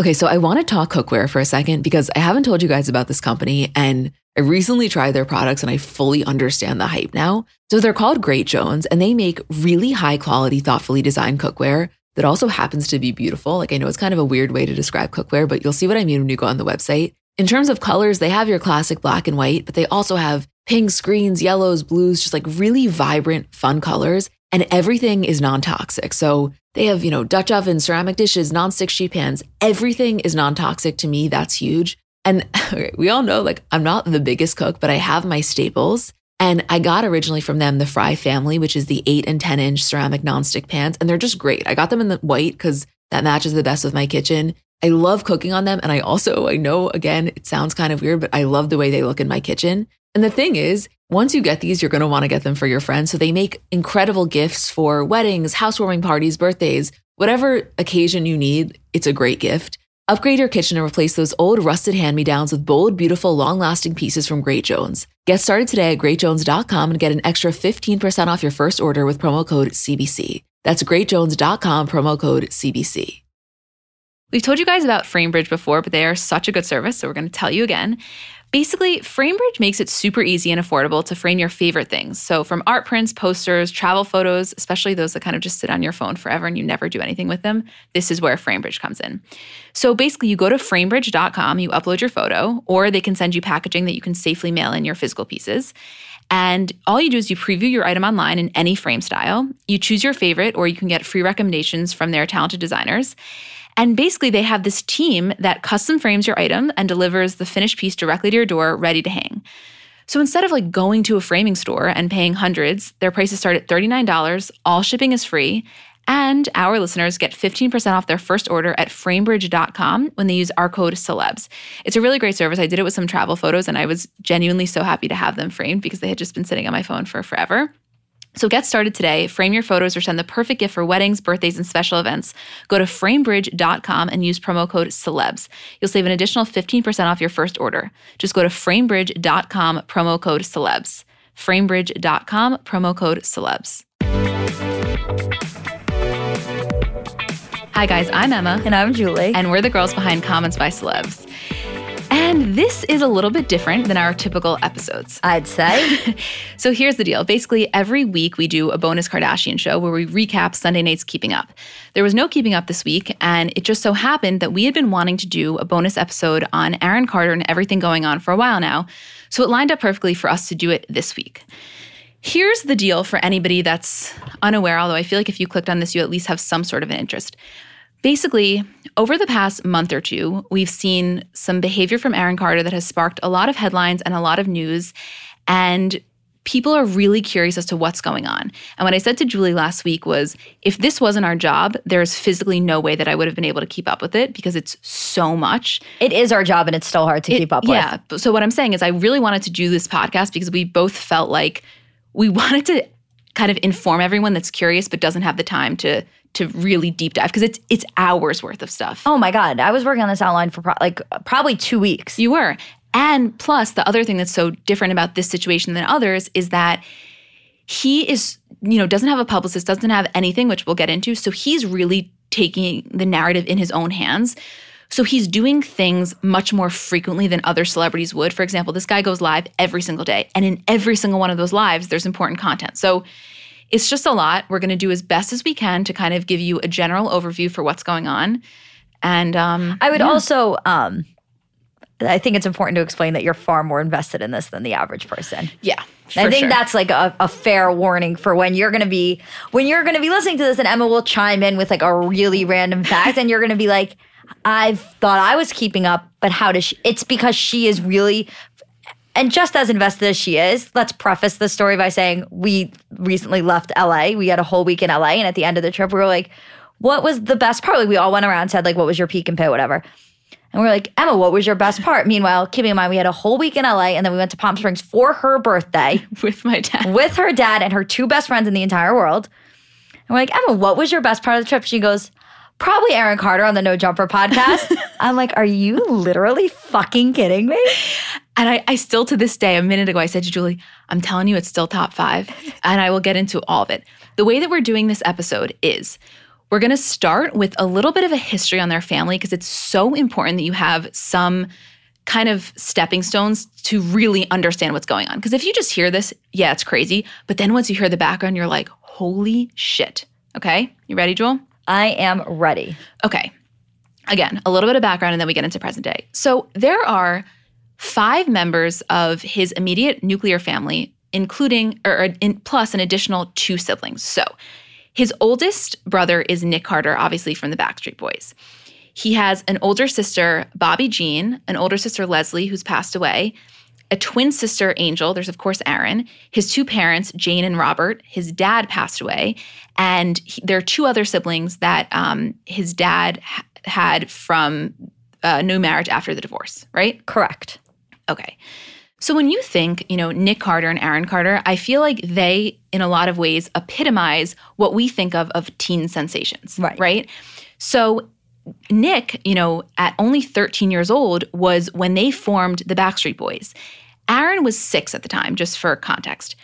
Okay, so I want to talk cookware for a second because I haven't told you guys about this company and I recently tried their products and I fully understand the hype now. So they're called Great Jones and they make really high quality, thoughtfully designed cookware that also happens to be beautiful. Like I know it's kind of a weird way to describe cookware, but you'll see what I mean when you go on the website. In terms of colors, they have your classic black and white, but they also have pinks, greens, yellows, blues, just like really vibrant, fun colors. And everything is non toxic. So they have, you know, Dutch ovens, ceramic dishes, non-stick sheet pans. Everything is non-toxic to me. That's huge. And okay, we all know, like, I'm not the biggest cook, but I have my staples. And I got originally from them the Fry family, which is the eight and 10 inch ceramic nonstick pans. And they're just great. I got them in the white because that matches the best with my kitchen. I love cooking on them. And I also, I know again, it sounds kind of weird, but I love the way they look in my kitchen. And the thing is, once you get these, you're going to want to get them for your friends. So they make incredible gifts for weddings, housewarming parties, birthdays, whatever occasion you need. It's a great gift. Upgrade your kitchen and replace those old rusted hand me downs with bold, beautiful, long lasting pieces from Great Jones. Get started today at greatjones.com and get an extra 15% off your first order with promo code CBC. That's greatjones.com, promo code CBC. We've told you guys about FrameBridge before, but they are such a good service, so we're going to tell you again. Basically, FrameBridge makes it super easy and affordable to frame your favorite things. So, from art prints, posters, travel photos, especially those that kind of just sit on your phone forever and you never do anything with them, this is where FrameBridge comes in. So, basically, you go to framebridge.com, you upload your photo, or they can send you packaging that you can safely mail in your physical pieces. And all you do is you preview your item online in any frame style. You choose your favorite, or you can get free recommendations from their talented designers. And basically, they have this team that custom frames your item and delivers the finished piece directly to your door, ready to hang. So instead of like going to a framing store and paying hundreds, their prices start at $39, all shipping is free, and our listeners get 15% off their first order at framebridge.com when they use our code celebs. It's a really great service. I did it with some travel photos and I was genuinely so happy to have them framed because they had just been sitting on my phone for forever. So get started today. Frame your photos or send the perfect gift for weddings, birthdays, and special events. Go to framebridge.com and use promo code celebs. You'll save an additional 15% off your first order. Just go to framebridge.com, promo code celebs. Framebridge.com, promo code celebs. Hi, guys, I'm Emma. And I'm Julie. And we're the girls behind Comments by Celebs. And this is a little bit different than our typical episodes. I'd say. so here's the deal. Basically, every week we do a bonus Kardashian show where we recap Sunday night's Keeping Up. There was no Keeping Up this week, and it just so happened that we had been wanting to do a bonus episode on Aaron Carter and everything going on for a while now. So it lined up perfectly for us to do it this week. Here's the deal for anybody that's unaware, although I feel like if you clicked on this, you at least have some sort of an interest. Basically, over the past month or two, we've seen some behavior from Aaron Carter that has sparked a lot of headlines and a lot of news. And people are really curious as to what's going on. And what I said to Julie last week was if this wasn't our job, there's physically no way that I would have been able to keep up with it because it's so much. It is our job and it's still hard to it, keep up yeah. with. Yeah. So what I'm saying is I really wanted to do this podcast because we both felt like we wanted to kind of inform everyone that's curious but doesn't have the time to to really deep dive because it's it's hours worth of stuff. Oh my god, I was working on this outline for pro- like probably 2 weeks. You were. And plus the other thing that's so different about this situation than others is that he is, you know, doesn't have a publicist, doesn't have anything which we'll get into, so he's really taking the narrative in his own hands. So he's doing things much more frequently than other celebrities would. For example, this guy goes live every single day, and in every single one of those lives, there's important content. So it's just a lot. We're going to do as best as we can to kind of give you a general overview for what's going on. And um, I would yeah. also, um, I think it's important to explain that you're far more invested in this than the average person. Yeah. I think sure. that's like a, a, fair warning for when you're going to be when you're going to be listening to this and Emma will chime in with like a really random fact and you're going to be like I've thought I was keeping up but how does she it's because she is really and just as invested as she is, let's preface the story by saying we recently left LA. We had a whole week in LA. And at the end of the trip, we were like, what was the best part? Like we all went around and said, like, what was your peak and pit, whatever. And we are like, Emma, what was your best part? Meanwhile, keeping in mind, we had a whole week in LA and then we went to Palm Springs for her birthday with my dad, with her dad and her two best friends in the entire world. And we're like, Emma, what was your best part of the trip? She goes, probably Aaron Carter on the No Jumper podcast. I'm like, are you literally fucking kidding me? And I, I still, to this day, a minute ago, I said to Julie, I'm telling you, it's still top five. And I will get into all of it. The way that we're doing this episode is We're going to start with a little bit of a history on their family because it's so important that you have some kind of stepping stones to really understand what's going on. Because if you just hear this, yeah, it's crazy. But then once you hear the background, you're like, holy shit. Okay. You ready, Jewel? I am ready. Okay. Again, a little bit of background and then we get into present day. So there are five members of his immediate nuclear family, including, or in, plus an additional two siblings. So his oldest brother is Nick Carter, obviously from the Backstreet Boys. He has an older sister, Bobbie Jean, an older sister, Leslie, who's passed away, a twin sister, Angel. There's, of course, Aaron. His two parents, Jane and Robert. His dad passed away. And he, there are two other siblings that um, his dad ha- had from uh, new marriage after the divorce, right? Correct. Okay. So when you think, you know, Nick Carter and Aaron Carter, I feel like they, in a lot of ways, epitomize what we think of of teen sensations. Right. Right. So Nick, you know, at only 13 years old was when they formed the Backstreet Boys. Aaron was six at the time, just for context.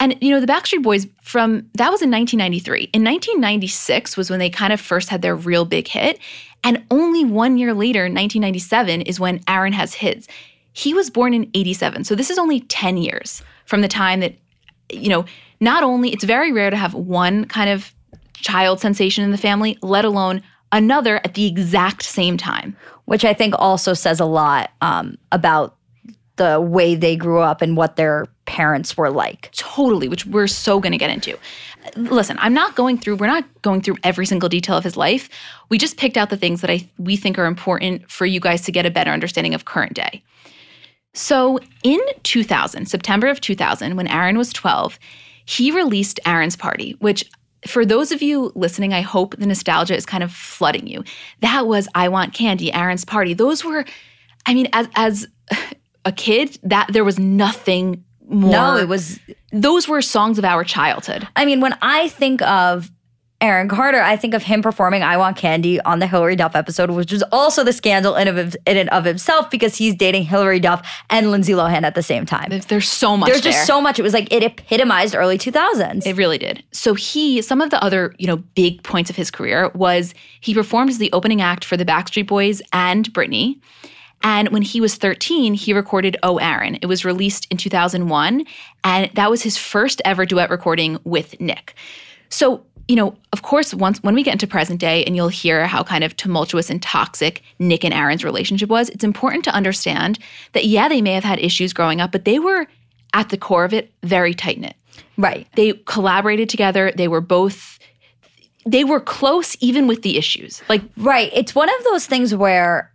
And you know, the Backstreet Boys from that was in 1993. In 1996 was when they kind of first had their real big hit, and only one year later, 1997, is when Aaron has his. He was born in 87. So this is only 10 years from the time that you know, not only it's very rare to have one kind of child sensation in the family, let alone another at the exact same time. Which I think also says a lot um, about the way they grew up and what their parents were like. Totally, which we're so going to get into. Listen, I'm not going through we're not going through every single detail of his life. We just picked out the things that I we think are important for you guys to get a better understanding of current day. So, in 2000, September of 2000, when Aaron was 12, he released Aaron's Party, which for those of you listening, I hope the nostalgia is kind of flooding you. That was I Want Candy, Aaron's Party. Those were, I mean, as as a kid, that there was nothing more. No, it was. Those were songs of our childhood. I mean, when I think of Aaron Carter, I think of him performing "I Want Candy" on the Hilary Duff episode, which was also the scandal in, of, in and of himself because he's dating Hilary Duff and Lindsay Lohan at the same time. There's so much. There's there. just so much. It was like it epitomized early 2000s. It really did. So he, some of the other, you know, big points of his career was he performed as the opening act for the Backstreet Boys and Britney. And when he was 13, he recorded Oh Aaron. It was released in 2001, and that was his first ever duet recording with Nick. So, you know, of course, once when we get into present day and you'll hear how kind of tumultuous and toxic Nick and Aaron's relationship was, it's important to understand that yeah, they may have had issues growing up, but they were at the core of it very tight knit. right. They collaborated together. They were both they were close even with the issues. Like Right. It's one of those things where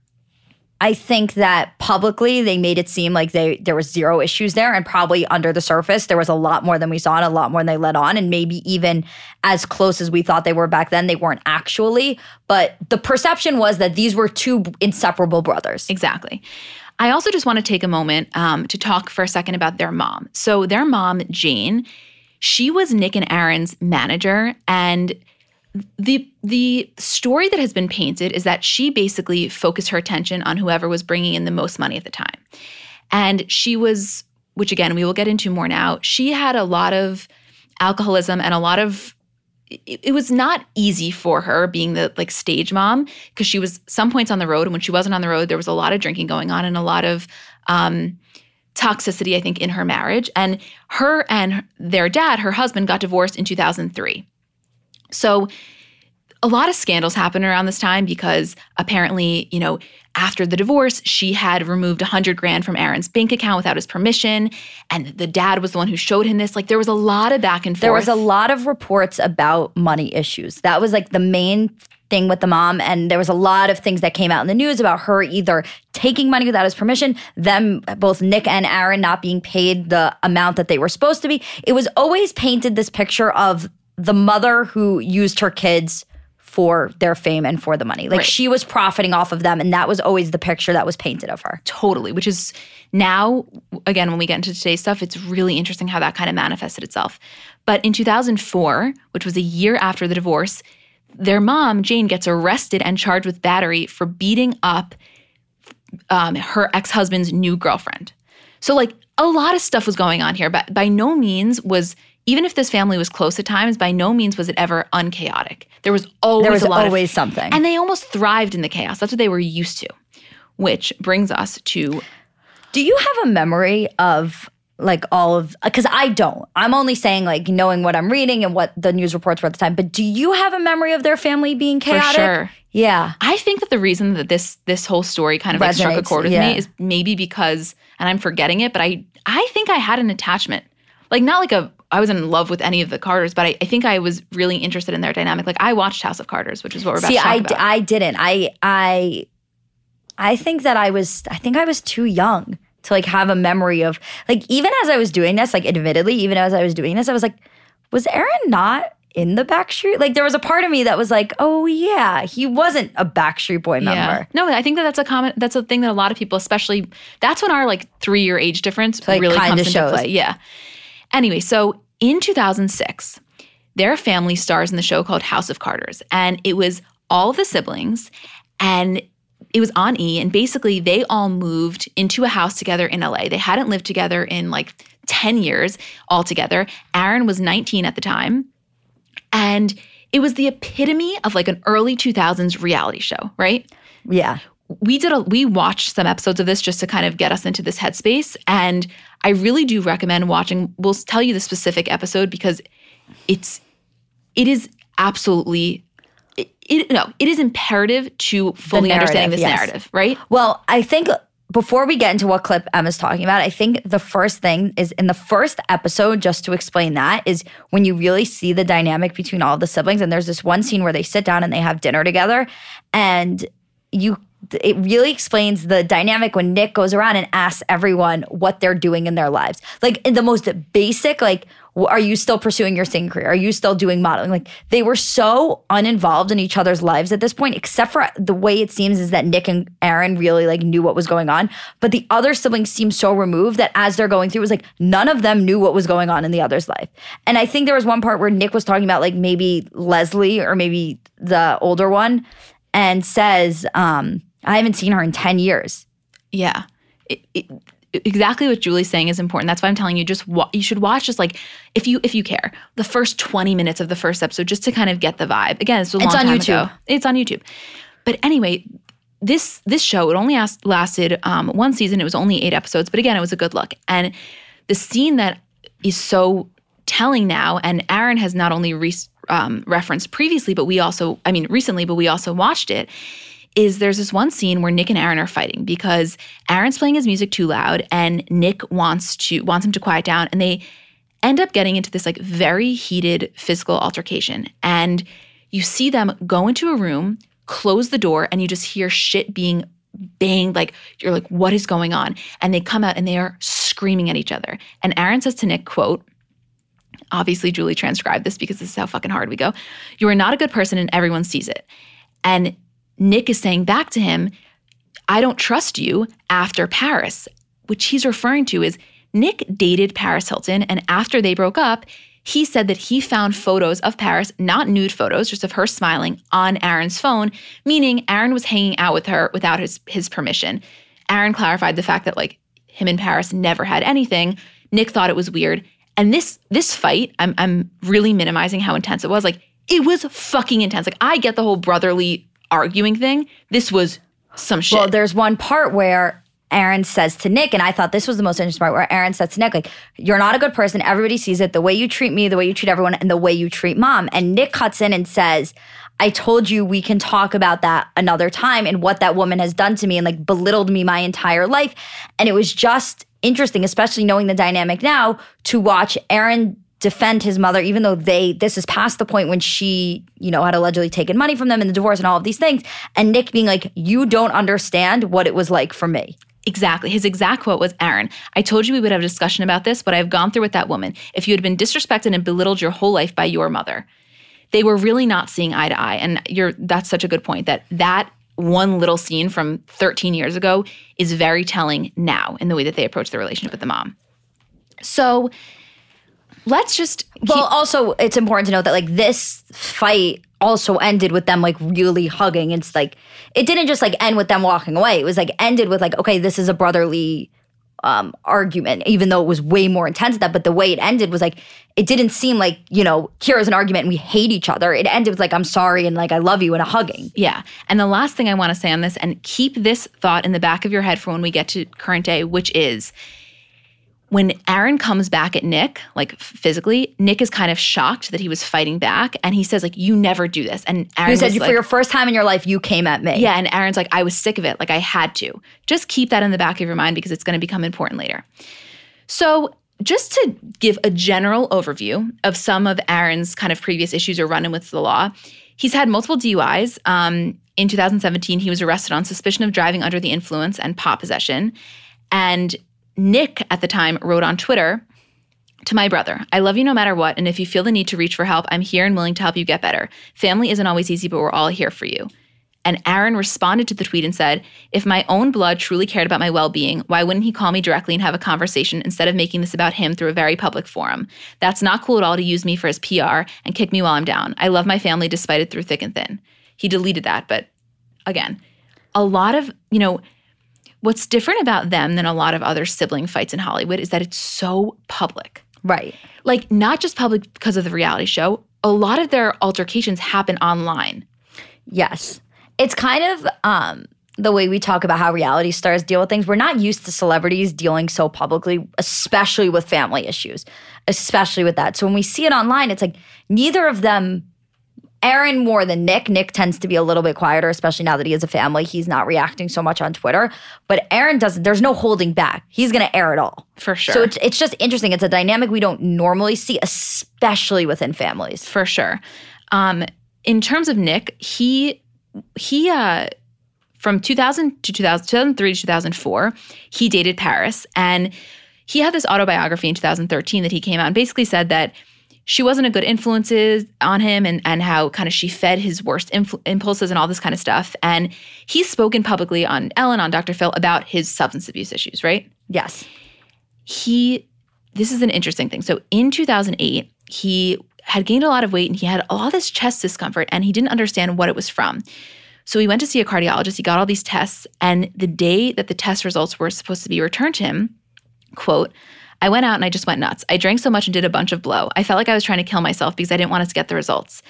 I think that publicly they made it seem like they there was zero issues there, and probably under the surface there was a lot more than we saw and a lot more than they let on, and maybe even as close as we thought they were back then, they weren't actually. But the perception was that these were two inseparable brothers. Exactly. I also just want to take a moment um, to talk for a second about their mom. So, their mom, Jane, she was Nick and Aaron's manager. And the the story that has been painted is that she basically focused her attention on whoever was bringing in the most money at the time. And she was, which again, we will get into more now, she had a lot of alcoholism and a lot of it, it was not easy for her being the like stage mom because she was some points on the road and when she wasn't on the road there was a lot of drinking going on and a lot of um toxicity i think in her marriage and her and their dad her husband got divorced in 2003 so a lot of scandals happened around this time because apparently, you know, after the divorce, she had removed 100 grand from Aaron's bank account without his permission. And the dad was the one who showed him this. Like, there was a lot of back and forth. There was a lot of reports about money issues. That was like the main thing with the mom. And there was a lot of things that came out in the news about her either taking money without his permission, them, both Nick and Aaron, not being paid the amount that they were supposed to be. It was always painted this picture of the mother who used her kids for their fame and for the money. Like Right. she was profiting off of them. And that was always the picture that was painted of her. Totally, which is now, again, when we get into today's stuff, it's really interesting how that kind of manifested itself. But in 2004, which was a year after the divorce, their mom, Jane, gets arrested and charged with battery for beating up um, her ex husband's new girlfriend. So, like, a lot of stuff was going on here, but by no means was even if this family was close at times, by no means was it ever unchaotic. There was always There was a lot always of, something. and they almost thrived in the chaos. That's what they were used to. Which brings us to Do you have a memory of like all of because I don't. I'm only saying like knowing what I'm reading and what the news reports were at the time. But do you have a memory of their family being chaotic? For sure. Yeah. I think that the reason that this this whole story kind of like struck a chord with yeah. me is maybe because, and I'm forgetting it, but I I think I had an attachment, like not like a I wasn't in love with any of the Carters, but I, I think I was really interested in their dynamic. Like I watched House of Carters, which is what we're about See, to talk I, about. I didn't. I I I think that I was I think I was too young to like have a memory of like even as I was doing this, like admittedly, even as I was doing this, I was like, was Aaron not in the Backstreet? Like there was a part of me that was like, oh yeah, he wasn't a Backstreet Boy member. No, I think that that's a common. That's a thing that a lot of people, especially that's when our like three year age difference Like, really comes into shows. play. Yeah. Anyway, so in 2006, their family stars in the show called House of Carters, and it was all the siblings, and it was on E, and basically they all moved into a house together in LA. They hadn't lived together in like 10 years altogether. Aaron was 19 at the time. And it was the epitome of like an early 2000s reality show, right? Yeah. We did a we watched some episodes of this just to kind of get us into this headspace and I really do recommend watching we'll tell you the specific episode because it's it is absolutely it, it no, it is imperative to fully understanding this yes. narrative, right? Well, I think before we get into what clip Emma's talking about, I think the first thing is in the first episode, just to explain that, is when you really see the dynamic between all the siblings. And there's this one scene where they sit down and they have dinner together. And you it really explains the dynamic when Nick goes around and asks everyone what they're doing in their lives. Like in the most basic, like, are you still pursuing your singing career? Are you still doing modeling? Like they were so uninvolved in each other's lives at this point, except for the way it seems is that Nick and Aaron really like knew what was going on. But the other siblings seem so removed that as they're going through, it was like none of them knew what was going on in the other's life. And I think there was one part where Nick was talking about like maybe Leslie or maybe the older one and says, um, I haven't seen her in 10 years. Yeah. It, it, exactly what Julie's saying is important. That's why I'm telling you just wa- you should watch just like if you if you care the first 20 minutes of the first episode just to kind of get the vibe. Again, it's a long It's on time YouTube. ago. It's on YouTube. But anyway, this this show it only asked, lasted um, one season. It was only eight episodes, but again, it was a good look. And the scene that is so telling now, and Aaron has not only re- um, referenced previously, but we also, I mean, recently, but we also watched it. Is there's this one scene where Nick and Aaron are fighting because Aaron's playing his music too loud, and Nick wants to wants him to quiet down, and they end up getting into this like very heated physical altercation. And you see them go into a room, close the door, and you just hear shit being banged. Like you're like, what is going on? And they come out and they are screaming at each other. And Aaron says to Nick, quote, obviously Julie transcribed this because this is how fucking hard we go. You are not a good person and everyone sees it. And Nick is saying back to him, I don't trust you after Paris, which he's referring to is Nick dated Paris Hilton. And after they broke up, he said that he found photos of Paris, not nude photos, just of her smiling on Aaron's phone, meaning Aaron was hanging out with her without his, his permission. Aaron clarified the fact that like him and Paris never had anything. Nick thought it was weird. And this this fight, I'm I'm really minimizing how intense it was. Like it was fucking intense. Like I get the whole brotherly arguing thing. This was some shit. Well, there's one part where Aaron says to Nick, and I thought this was the most interesting part where Aaron says to Nick, like, you're not a good person. Everybody sees it. The way you treat me, the way you treat everyone, and the way you treat mom. And Nick cuts in and says, I told you we can talk about that another time and what that woman has done to me and like belittled me my entire life. And it was just interesting, especially knowing the dynamic now, to watch Aaron defend his mother, even though they, this is past the point when she, you know, had allegedly taken money from them in the divorce and all of these things. And Nick being like, you don't understand what it was like for me. Exactly. His exact quote was Aaron, I told you we would have a discussion about this, but I've gone through with that woman. If you had been disrespected and belittled your whole life by your mother, they were really not seeing eye to eye. And you're that's such a good point that that one little scene from 13 years ago is very telling now in the way that they approach the relationship with the mom. So let's just keep, Well, also, it's important to note that like this fight also ended with them like really hugging. It's like it didn't just like end with them walking away. It was like ended with like, okay, this is a brotherly um, argument, even though it was way more intense than that. But the way it ended was like, it didn't seem like, you know, here's an argument and we hate each other. It ended with like, I'm sorry and like, I love you and a hugging. Yeah. And the last thing I want to say on this, and keep this thought in the back of your head for when we get to current day, which is when Aaron comes back at Nick, like physically, Nick is kind of shocked that he was fighting back. And he says, like, you never do this. And Aaron You said for like, your first time in your life, you came at me. Yeah, and Aaron's like, I was sick of it. Like, I had to. Just keep that in the back of your mind because it's going to become important later. So, just to give a general overview of some of Aaron's kind of previous issues or run in with the law, he's had multiple DUIs. Um, in 2017, he was arrested on suspicion of driving under the influence and pot possession. And Nick at the time wrote on Twitter, to my brother, I love you no matter what, and if you feel the need to reach for help, I'm here and willing to help you get better. Family isn't always easy, but we're all here for you. And Aaron responded to the tweet and said, If my own blood truly cared about my well being, why wouldn't he call me directly and have a conversation instead of making this about him through a very public forum? That's not cool at all to use me for his PR and kick me while I'm down. I love my family despite it through thick and thin. He deleted that, but again, a lot of, you know, what's different about them than a lot of other sibling fights in Hollywood is that it's so public Right. like not just public because of the reality show a lot of their altercations happen online Yes. It's kind of um, the way we talk about how reality stars deal with things. We're not used to celebrities dealing so publicly, especially with family issues, especially with that. So when we see it online, it's like neither of them, Aaron more than Nick. Nick tends to be a little bit quieter, especially now that he has a family. He's not reacting so much on Twitter. But Aaron doesn't, there's no holding back. He's going to air it all. for sure So it's, it's just interesting. It's a dynamic we don't normally see, especially within families. for sure um in terms of nick he he uh from 2000 to 2000 2003 to 2004 he dated paris and he had this autobiography in 2013 that he came out and basically said that she wasn't a good influences on him and, and how kind of she fed his worst influ- impulses and all this kind of stuff and he's spoken publicly on ellen on dr phil about his substance abuse issues right Yes. he this is an interesting thing. So in 2008, he had gained a lot of weight and he had all this chest discomfort and he didn't understand what it was from. So he went to see a cardiologist, he got all these tests and the day that the test results were supposed to be returned to him, quote, I went out and I just went nuts. I drank so much and did a bunch of blow. I felt like I was trying to kill myself because I didn't want us to get the results.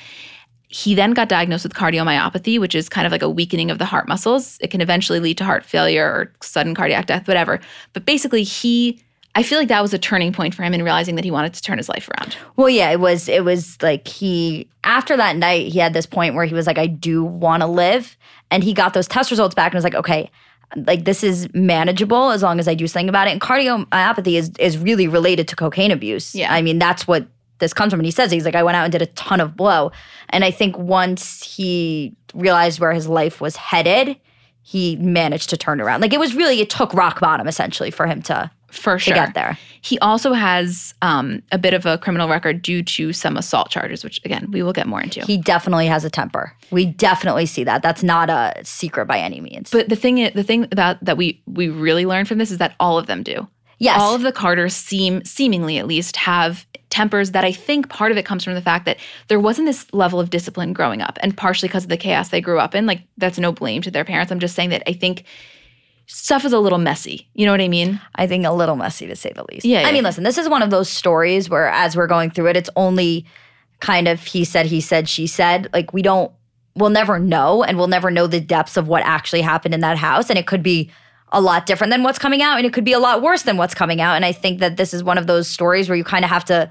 He then got diagnosed with cardiomyopathy, which is kind of like a weakening of the heart muscles. It can eventually lead to heart failure or sudden cardiac death, whatever. But basically, he, I feel like that was a turning point for him in realizing that he wanted to turn his life around. Well, yeah, it was it was like he after that night he had this point where he was like, I do want to live, and he got those test results back and was like, okay, like this is manageable as long as I do something about it. And cardiomyopathy is is really related to cocaine abuse. Yeah. I mean that's what this comes from. And he says he's like, I went out and did a ton of blow, and I think once he realized where his life was headed. He managed to turn around. Like it was really, it took rock bottom essentially for him to, For to sure. get there. He also has um, a bit of a criminal record due to some assault charges, which again, we will get more into. He definitely has a temper. We definitely see that. That's not a secret by any means. but the thing, the thing about that we we really learned from this is that all of them do. yes, all of the Carters seem, seemingly at least, have tempers that I think part of it comes from the fact that there wasn't this level of discipline growing up, and partially because of the chaos they grew up in. Like, that's no blame to their parents. I'm just saying that I think stuff is a little messy. You know what I mean? I think a little messy to say the least. Yeah, I mean, listen, this is one of those stories where as we're going through it, it's only kind of he said, he said, she said. Like we don't, we'll never know, and we'll never know the depths of what actually happened in that house, and it could be a lot different than what's coming out, and it could be a lot worse than what's coming out. And I think that this is one of those stories where you kind of have to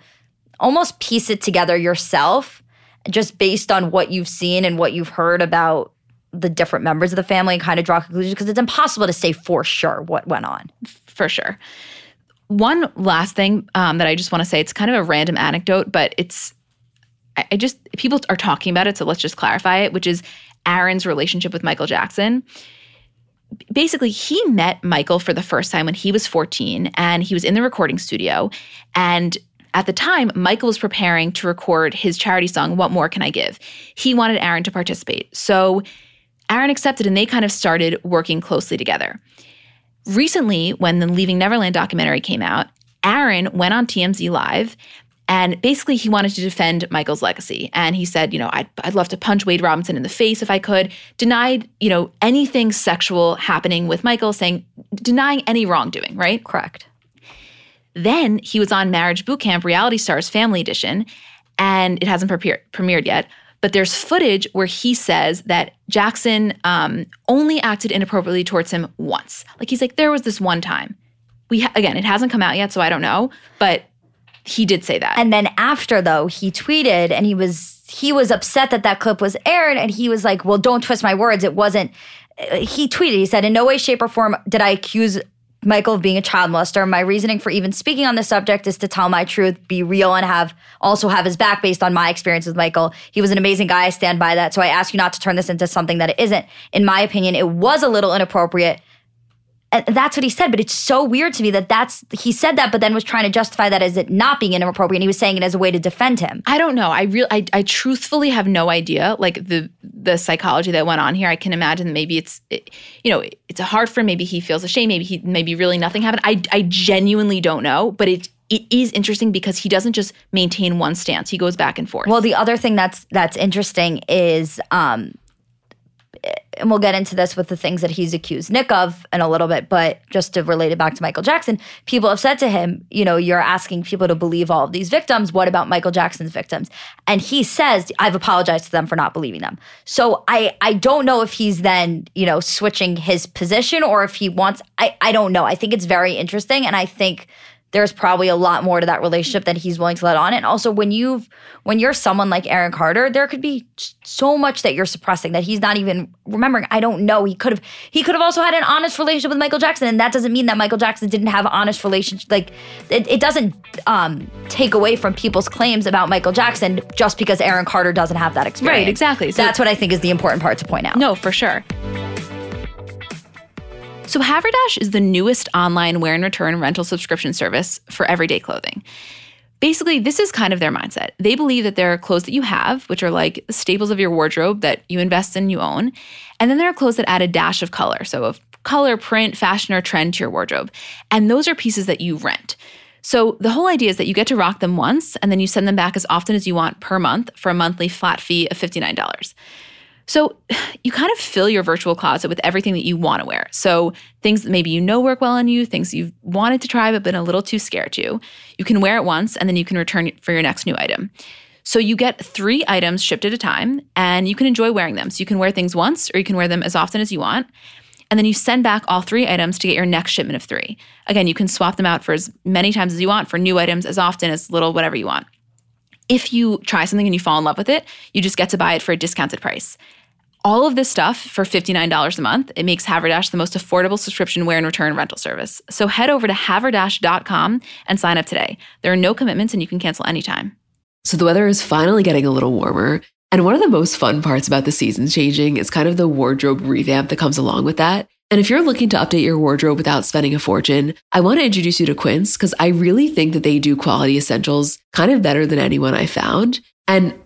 almost piece it together yourself, just based on what you've seen and what you've heard about the different members of the family, and kind of draw conclusions because it's impossible to say for sure what went on. For sure. One last thing um, that I just want to say it's kind of a random anecdote, but it's, I, I just, people are talking about it, so let's just clarify it, which is Aaron's relationship with Michael Jackson. basically he met Michael for the first time when he was 14 and he was in the recording studio and at the time Michael was preparing to record his charity song What More Can I Give. He wanted Aaron to participate. So Aaron accepted and they kind of started working closely together. Recently when the Leaving Neverland documentary came out, Aaron went on TMZ Live and basically, he wanted to defend Michael's legacy. And he said, you know, I'd, I'd love to punch Wade Robinson in the face if I could. Denied, you know, anything sexual happening with Michael, saying denying any wrongdoing, right? Correct. Then he was on Marriage Boot Camp Reality Stars Family Edition, and it hasn't premiered, premiered yet. But there's footage where he says that Jackson um, only acted inappropriately towards him once. Like he's like, there was this one time. We ha- again, it hasn't come out yet, so I don't know. But he did say that. And then after though, he tweeted and he was he was upset that that clip was aired and he was like, "Well, don't twist my words. It wasn't." uh, He tweeted. He said, "In no way, shape, or form did I accuse." Michael being a child molester. My reasoning for even speaking on this subject is to tell my truth, be real, and have also have his back based on my experience with Michael. He was an amazing guy. I stand by that. So I ask you not to turn this into something that it isn't. In my opinion, it was a little inappropriate. And that's what he said, but it's so weird to me that that's he said that, but then was trying to justify that as it not being inappropriate. And he was saying it as a way to defend him. I don't know. I real I, I truthfully have no idea like the the psychology that went on here. I can imagine that maybe it's it, you know it's hard for him. maybe he feels ashamed. Maybe he maybe really nothing happened. I I genuinely don't know, but it it is interesting because he doesn't just maintain one stance. He goes back and forth. Well, the other thing that's that's interesting is, um, and we'll get into this with the things that he's accused Nick of in a little bit, but just to relate it back to Michael Jackson, people have said to him, you know, you're asking people to believe all of these victims. What about Michael Jackson's victims? And he says, I've apologized to them for not believing them. So I I don't know if he's then, you know, switching his position or if he wants I I don't know. I think it's very interesting and I think there's probably a lot more to that relationship than he's willing to let on. And also when you've when you're someone like Aaron Carter, there could be so much that you're suppressing that he's not even remembering. I don't know. He could have he could have also had an honest relationship with Michael Jackson. And that doesn't mean that Michael Jackson didn't have an honest relationship. Like it, it doesn't um, take away from people's claims about Michael Jackson just because Aaron Carter doesn't have that experience. Right, exactly. So- That's what I think is the important part to point out. No, for sure. So, Haverdash is the newest online wear and return rental subscription service for everyday clothing. Basically, this is kind of their mindset. They believe that there are clothes that you have, which are like staples of your wardrobe that you invest in, you own. And then there are clothes that add a dash of color. So, of color, print, fashion, or trend to your wardrobe. And those are pieces that you rent. So, the whole idea is that you get to rock them once and then you send them back as often as you want per month for a monthly flat fee of $59. So you kind of fill your virtual closet with everything that you want to wear. So things that maybe you know work well on you, things you've wanted to try but been a little too scared to. You can wear it once and then you can return it for your next new item. So you get three items shipped at a time and you can enjoy wearing them. So you can wear things once or you can wear them as often as you want. And then you send back all three items to get your next shipment of three. Again, you can swap them out for as many times as you want for new items, as often, as little, whatever you want if you try something and you fall in love with it, you just get to buy it for a discounted price. All of this stuff for $59 a month, it makes Haverdash the most affordable subscription wear and return rental service. So head over to haverdash.com and sign up today. There are no commitments and you can cancel anytime. So the weather is finally getting a little warmer. And one of the most fun parts about the seasons changing is kind of the wardrobe revamp that comes along with that. And if you're looking to update your wardrobe without spending a fortune, I want to introduce you to Quince because I really think that they do quality essentials kind of better than anyone I found. And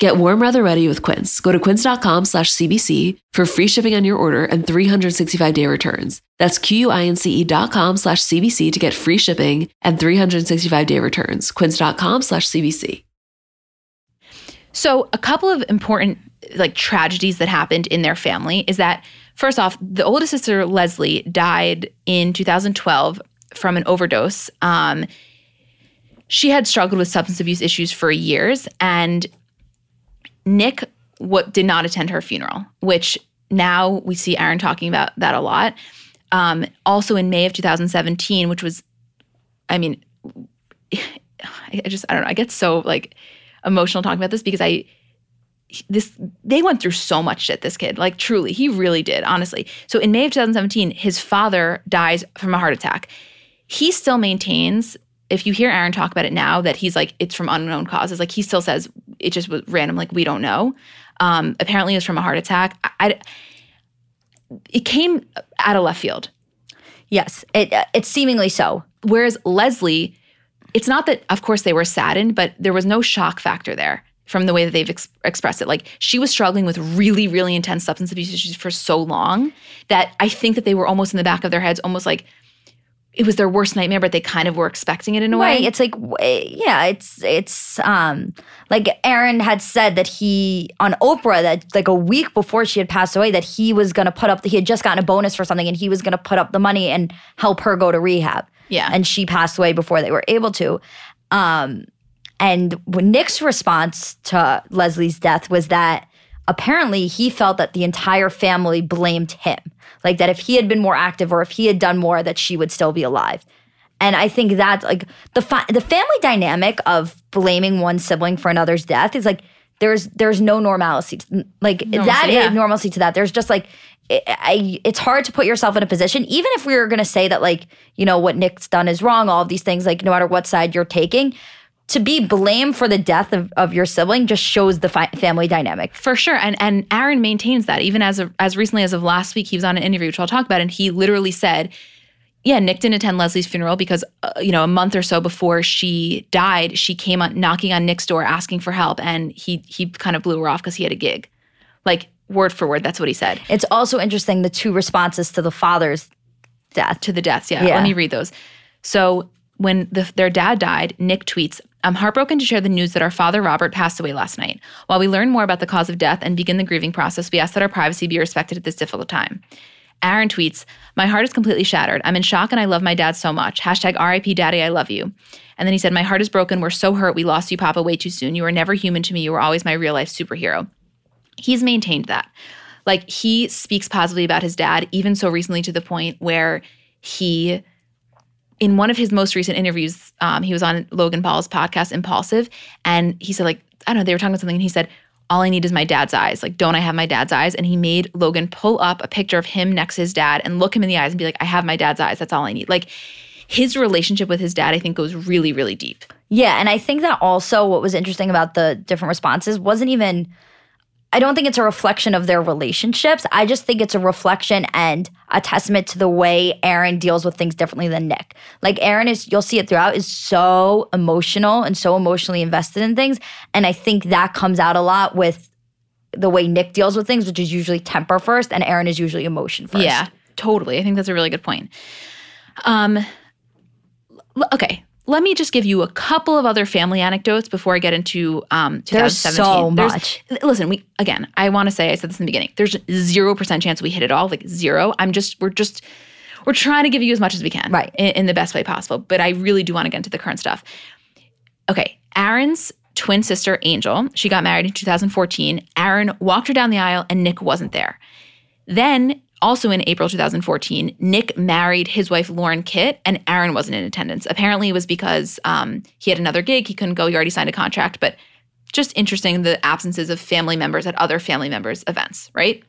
Get warm weather ready with Quince. Go to quince.com slash CBC for free shipping on your order and 365 day returns. That's Q-U-I-N-C-E dot com slash CBC to get free shipping and 365 day returns. Quince.com slash CBC. So, a couple of important like tragedies that happened in their family is that first off, the oldest sister Leslie died in 2012 from an overdose. Um, she had struggled with substance abuse issues for years, and Nick what did not attend her funeral, which now we see Aaron talking about that a lot. Um, also in May of 2017, which was, I mean, I just I don't know. I get so like emotional talking about this because I this they went through so much shit this kid like truly he really did honestly so in may of 2017 his father dies from a heart attack he still maintains if you hear aaron talk about it now that he's like it's from unknown causes like he still says it just was random like we don't know um apparently it was from a heart attack I, I it came out of left field Yes, it uh, it's seemingly so. Whereas Leslie, it's not that, of course, they were saddened, but there was no shock factor there from the way that they've ex- expressed it. Like she was struggling with really, really intense substance abuse issues for so long that I think that they were almost in the back of their heads, almost like it was their worst nightmare, but they kind of were expecting it in a Right. way. It's like yeah, it's it's um like Aaron had said that he on Oprah that like a week before she had passed away that he was gonna put up he had just gotten a bonus for something and he was gonna put up the money and help her go to rehab. Yeah. And she passed away before they were able to. Um and when Nick's response to Leslie's death was that apparently he felt that the entire family blamed him. Like that if he had been more active or if he had done more, that she would still be alive. And I think that like the the family dynamic of blaming one sibling for another's death is like there's there's no normalcy. Like that Normalcy, is normalcy to that. There's just like I, I, it's hard to put yourself in a position, even if we were going to say that like you know what Nick's done is wrong, all of these things, like no matter what side you're taking, to be blamed for the death of, of your sibling just shows the fi- family dynamic. For sure, and and Aaron maintains that even as of, as recently as of last week, he was on an interview, which I'll talk about, and he literally said, "Yeah, Nick didn't attend Leslie's funeral because uh, you know a month or so before she died, she came on knocking on Nick's door asking for help, and he he kind of blew her off because he had a gig, like word for word. That's what he said It's also interesting the two responses to the father's death. to the deaths. Yeah, Yeah. let me read those. So when the, their dad died, Nick tweets, I'm heartbroken to share the news that our father Robert passed away last night. While we learn more about the cause of death and begin the grieving process, we ask that our privacy be respected at this difficult time. Aaron tweets, My heart is completely shattered. I'm in shock and I love my dad so much. Hashtag RIP Daddy, I love you. And then he said, My heart is broken. We're so hurt. We lost you, Papa, way too soon. You were never human to me. You were always my real life superhero. He's maintained that. Like he speaks positively about his dad, even so recently to the point where he in one of his most recent interviews, um, he was on Logan Paul's podcast, Impulsive, and he said, like, I don't know, they were talking about something, and he said, All I need is my dad's eyes. Like, don't I have my dad's eyes? And he made Logan pull up a picture of him next to his dad and look him in the eyes and be like, I have my dad's eyes. That's all I need. Like, his relationship with his dad, I think, goes really, really deep. Yeah, and I think that also what was interesting about the different responses wasn't even I don't think it's a reflection of their relationships. I just think it's a reflection and a testament to the way Aaron deals with things differently than Nick. Like Aaron is you'll see it throughout is so emotional and so emotionally invested in things and I think that comes out a lot with the way Nick deals with things which is usually temper first and Aaron is usually emotion first. Yeah, totally. I think that's a really good point. Um, okay, let me just give you a couple of other family anecdotes before I get into um, There's 2017. so There's- much. listen, we again. I want to say I said this in the beginning. There's zero percent chance we hit it all. Like zero. I'm just we're just we're trying to give you as much as we can, Right. in, in the best way possible. But I really do want to get into the current stuff. Okay, Aaron's twin sister Angel. She got married in 2014. Aaron walked her down the aisle, and Nick wasn't there. Then, also in April 2014, Nick married his wife Lauren Kitt, and Aaron wasn't in attendance. Apparently, it was because um, he had another gig. He couldn't go. He already signed a contract. But just interesting the absences of family members at other family members' events, right?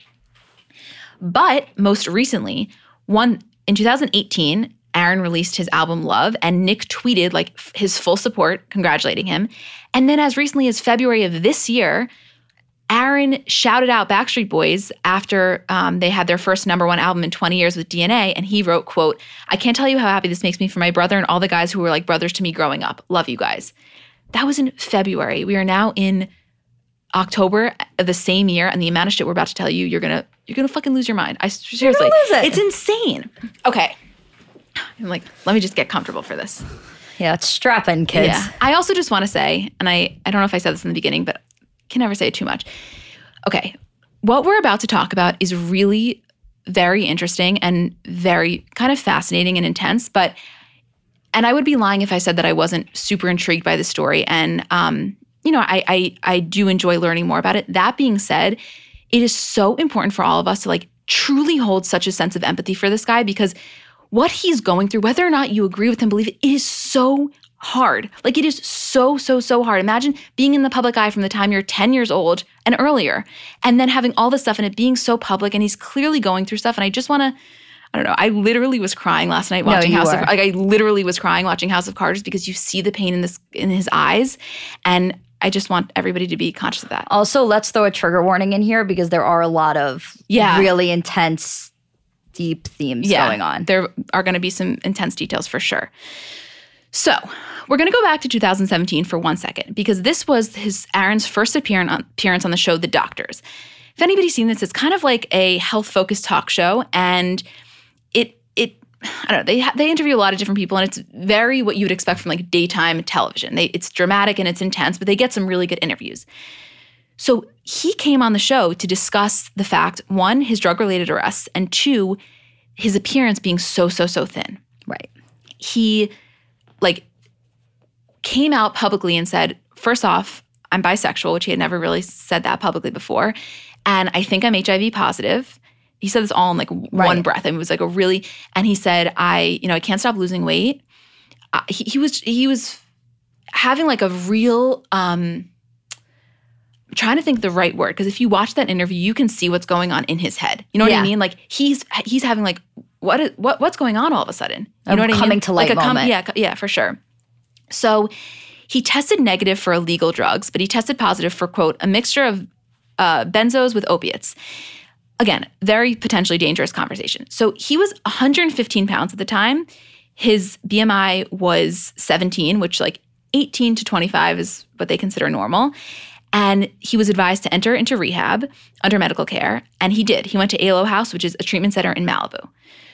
But most recently, one in 2018, Aaron released his album Love, and Nick tweeted like f- his full support, congratulating him. And then, as recently as February of this year, Aaron shouted out Backstreet Boys after um, they had their first number one album in 20 years with DNA, and he wrote, "quote I can't tell you how happy this makes me for my brother and all the guys who were like brothers to me growing up. Love you guys." That was in February. We are now in October of the same year, and the amount of shit we're about to tell you, you're gonna you're gonna fucking lose your mind. I seriously, lose it. it's insane. Okay, I'm like, let me just get comfortable for this. Yeah, it's strapping kids. Yeah. I also just want to say, and I, I don't know if I said this in the beginning, but can never say too much. Okay. What we're about to talk about is really very interesting and very kind of fascinating and intense, but and I would be lying if I said that I wasn't super intrigued by the story. And um, you know, I I I do enjoy learning more about it. That being said, it is so important for all of us to like truly hold such a sense of empathy for this guy because what he's going through, whether or not you agree with him, believe it, it is so hard. Like it is so, so, so hard. Imagine being in the public eye from the time you're 10 years old and earlier. And then having all this stuff and it being so public and he's clearly going through stuff. And I just want to, I don't know, I literally was crying last night watching you House were. of like I literally was crying watching House of Carters because you see the pain in this in his eyes. And I just want everybody to be conscious of that. Also, let's throw a trigger warning in here because there are a lot of Yeah. really intense, deep themes going on. There are going to be some intense details for sure. So we're going to go back to 2017 for one second because this was his Aaron's first appearance on, appearance on the show The Doctors. If anybody's seen this, it's kind of like a health focused talk show, and it it I don't know they they interview a lot of different people, and it's very what you would expect from like daytime television. They, it's dramatic and it's intense, but they get some really good interviews. So he came on the show to discuss the fact one, his drug related arrests, and two, his appearance being so, so, so thin. Right. He like came out publicly and said, first off, I'm bisexual, which he had never really said that publicly before. And I think I'm HIV positive. He said this all in like one Right. breath. And it was like a really, and he said, I, you know, I can't stop losing weight. Uh, he, he was, he was having like a real, um, I'm trying to think the right word because if you watch that interview, you can see what's going on in his head. You know what I mean? Like he's he's having like what is what what's going on all of a sudden? You A know what I mean? coming to light like a moment. yeah, yeah, for sure. So he tested negative for illegal drugs, but he tested positive for quote a mixture of uh, benzos with opiates. Again, very potentially dangerous conversation. So he was 115 pounds at the time. His BMI was 17, which like 18 to 25 is what they consider normal. And he was advised to enter into rehab under medical care. And he did. He went to ALO House, which is a treatment center in Malibu.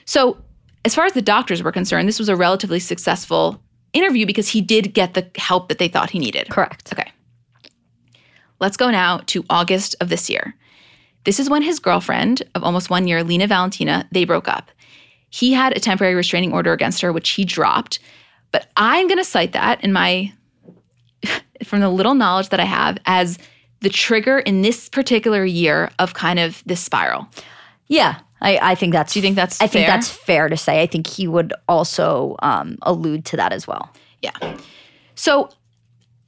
So, as far as the doctors were concerned, this was a relatively successful interview because he did get the help that they thought he needed. Correct. Okay. Let's go now to August of this year. This is when his girlfriend of almost one year, Lina Valentina, they broke up. He had a temporary restraining order against her, which he dropped. But I'm going to cite that in my, from the little knowledge that I have, as the trigger in this particular year of kind of this spiral. Yeah. I, I think that's Do you think that's I think fair? that's fair to say. I think he would also um, allude to that as well. Yeah. So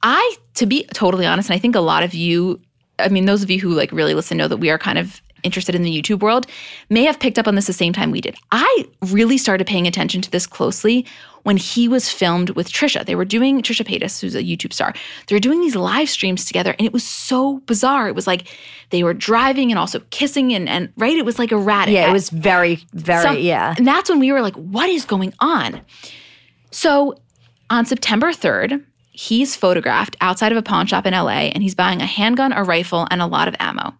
I, to be totally honest, and I think a lot of you, I mean, those of you who like really listen know that we are kind of interested in the YouTube world, may have picked up on this the same time we did. I really started paying attention to this closely when he was filmed with Trisha. They were doing Trisha Paytas, who's a YouTube star. They were doing these live streams together, and it was so bizarre. It was like they were driving and also kissing, and and right, it was like erratic. Yeah, it was very, very some- yeah. And that's when we were like, what is going on? So on September 3rd, he's photographed outside of a pawn shop in LA and he's buying a handgun, a rifle, and a lot of ammo.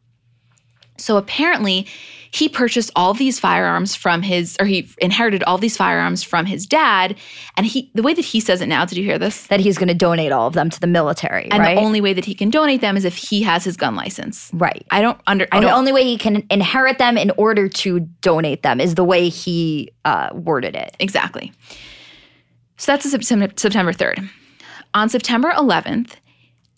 So apparently, he purchased all these firearms from his, or he inherited all these firearms from his dad. And he, the way that he says it now, did you hear this? That he's going to donate all of them to the military, And right? the only way that he can donate them is if he has his gun license. right. I don't under, I And the don't, only way he can inherit them in order to donate them is the way he uh, worded it. Exactly. So that's Sep- Sep- September 3rd. On September 11th,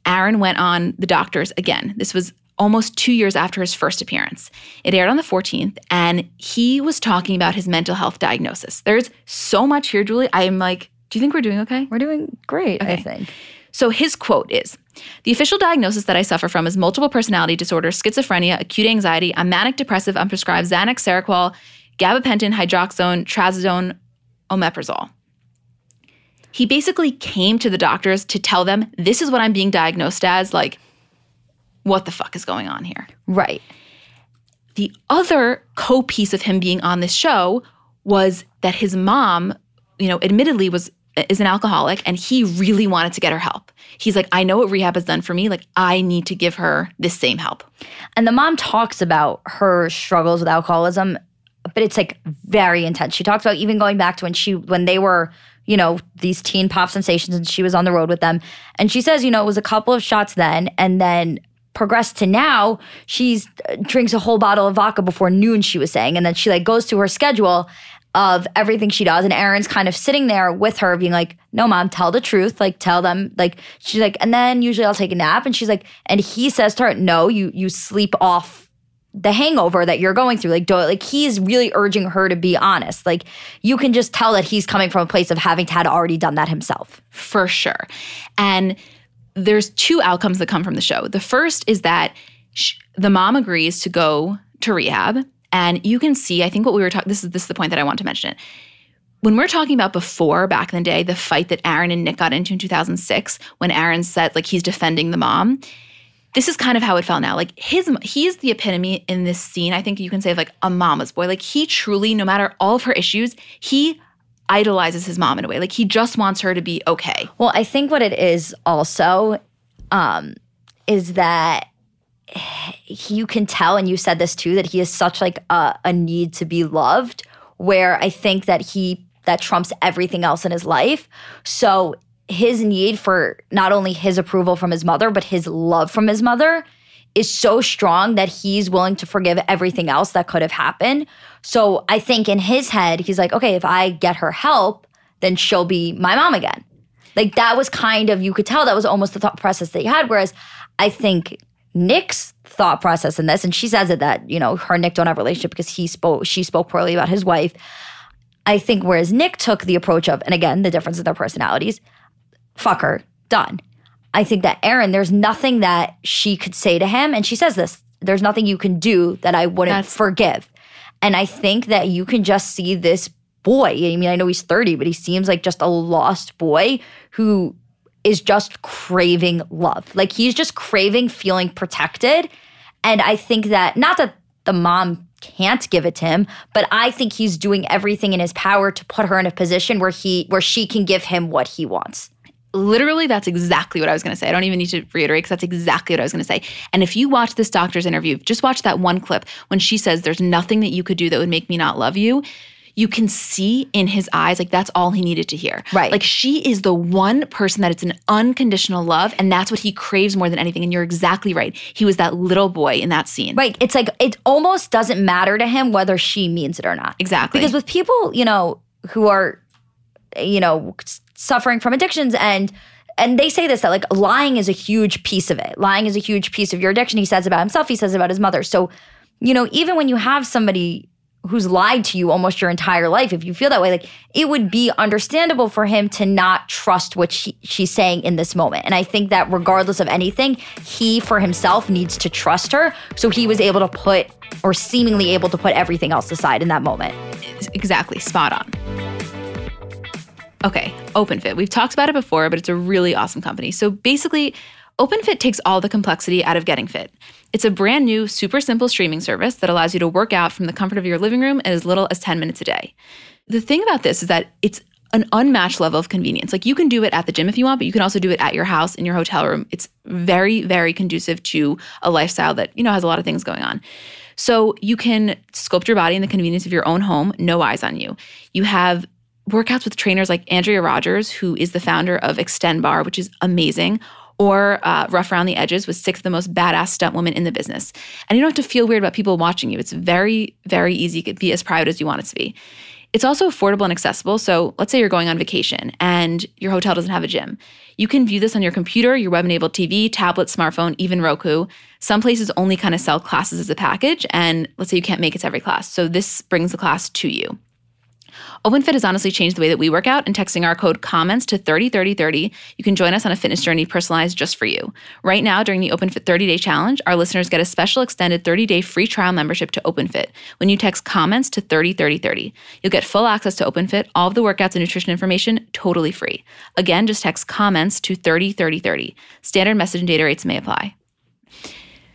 Aaron went on The Doctors again. This was almost two years after his first appearance. It aired on the 14th, and he was talking about his mental health diagnosis. There's so much here, Julie. I'm like, do you think we're doing okay? We're doing great, I think. So his quote is The official diagnosis that I suffer from is multiple personality disorder, schizophrenia, acute anxiety. I'm manic depressive. I'm prescribed Xanax, Seroquel, gabapentin, hydroxone, trazodone, omeprazole. He basically came to the doctors to tell them, this is what I'm being diagnosed as. Like, what the fuck is going on here? Right. The other co piece of him being on this show was that his mom, you know, admittedly was is an alcoholic and he really wanted to get her help. He's like, I know what rehab has done for me. Like, I need to give her this same help. And the mom talks about her struggles with alcoholism, but it's like very intense. She talks about even going back to when she when they were, you know, these teen pop sensations and she was on the road with them. And she says, you know, it was a couple of shots then and then progressed to now she's uh, drinks a whole bottle of vodka before noon she was saying and then she like goes to her schedule of everything she does and Aaron's kind of sitting there with her being like no mom tell the truth like tell them like she's like and then usually I'll take a nap and she's like and he says to her no you you sleep off the hangover that you're going through like do like he's really urging her to be honest like you can just tell that he's coming from a place of having had already done that himself for sure. And there's two outcomes that come from the show. The first is that sh- the mom agrees to go to rehab. And you can see, I think what we were talking, this is this is the point that I want to mention it. When we're talking about before, back in the day, the fight that Aaron and Nick got into in 2006, when Aaron said like he's defending the mom, this is kind of how it felt now. Like his, he is the epitome in this scene. I think you can say of like a mama's boy. Like he truly, no matter all of her issues, he idolizes his mom in a way. Like he just wants her to be okay. Well, I think what it is also um, is that you can tell, and you said this too, that he has such like a, a need to be loved. Where I think that he that trumps everything else in his life. So his need for not only his approval from his mother, but his love from his mother is so strong that he's willing to forgive everything else that could have happened. So I think in his head, he's like, okay, if I get her help, then she'll be my mom again. Like that was kind of, you could tell that was almost the thought process that he had. Whereas I think Nick's thought process in this, and she says it that, you know, her and Nick don't have a relationship because he spoke, she spoke poorly about his wife. I think whereas Nick took the approach of, and again, the difference in their personalities, fuck her, done. I think that Aaron, there's nothing that she could say to him, and she says this, there's nothing you can do that I wouldn't That's- forgive. And I think that you can just see this boy. I mean, I know he's 30, but he seems like just a lost boy who is just craving love. Like he's just craving feeling protected. And I think that, not that the mom can't give it to him, but I think he's doing everything in his power to put her in a position where he where she can give him what he wants. Literally, that's exactly what I was going to say. I don't even need to reiterate because that's exactly what I was going to say. And if you watch this doctor's interview, just watch that one clip when she says, There's nothing that you could do that would make me not love you. You can see in his eyes, like that's all he needed to hear. Right. Like she is the one person that it's an unconditional love, and that's what he craves more than anything. And you're exactly right. He was that little boy in that scene. Right. It's like it almost doesn't matter to him whether she means it or not. Exactly. Because with people, you know, who are, you know, suffering from addictions and and they say this that like lying is a huge piece of it. Lying is a huge piece of your addiction. He says about himself, he says about his mother. So, you know, even when you have somebody who's lied to you almost your entire life, if you feel that way, like it would be understandable for him to not trust what she, she's saying in this moment. And I think that regardless of anything, he for himself needs to trust her. So he was able to put or seemingly able to put everything else aside in that moment. Exactly, spot on. Okay, OpenFit. We've talked about it before, but it's a really awesome company. So basically, OpenFit takes all the complexity out of getting fit. It's a brand new, super simple streaming service that allows you to work out from the comfort of your living room in as little as 10 minutes a day. The thing about this is that it's an unmatched level of convenience. Like you can do it at the gym if you want, but you can also do it at your house in your hotel room. It's very, very conducive to a lifestyle that, you know, has a lot of things going on. So you can sculpt your body in the convenience of your own home, no eyes on you. You have workouts with trainers like Andrea Rogers, who is the founder of Xtend Barre, which is amazing, or uh, Rough Around the Edges with six of the most badass stunt women in the business. And you don't have to feel weird about people watching you. It's very, very easy. You be as private as you want it to be. It's also affordable and accessible. So let's say you're going on vacation and your hotel doesn't have a gym. You can view this on your computer, your web enabled TV, tablet, smartphone, even Roku. Some places only kind of sell classes as a package. And let's say you can't make it to every class. So this brings the class to you. OpenFit has honestly changed the way that we work out, and texting our code comments to 303030, you can join us on a fitness journey personalized just for you. Right now, during the OpenFit 30 day challenge, our listeners get a special extended 30 day free trial membership to OpenFit when you text comments to 303030. You'll get full access to OpenFit, all of the workouts and nutrition information totally free. Again, just text comments to 303030. Standard message and data rates may apply.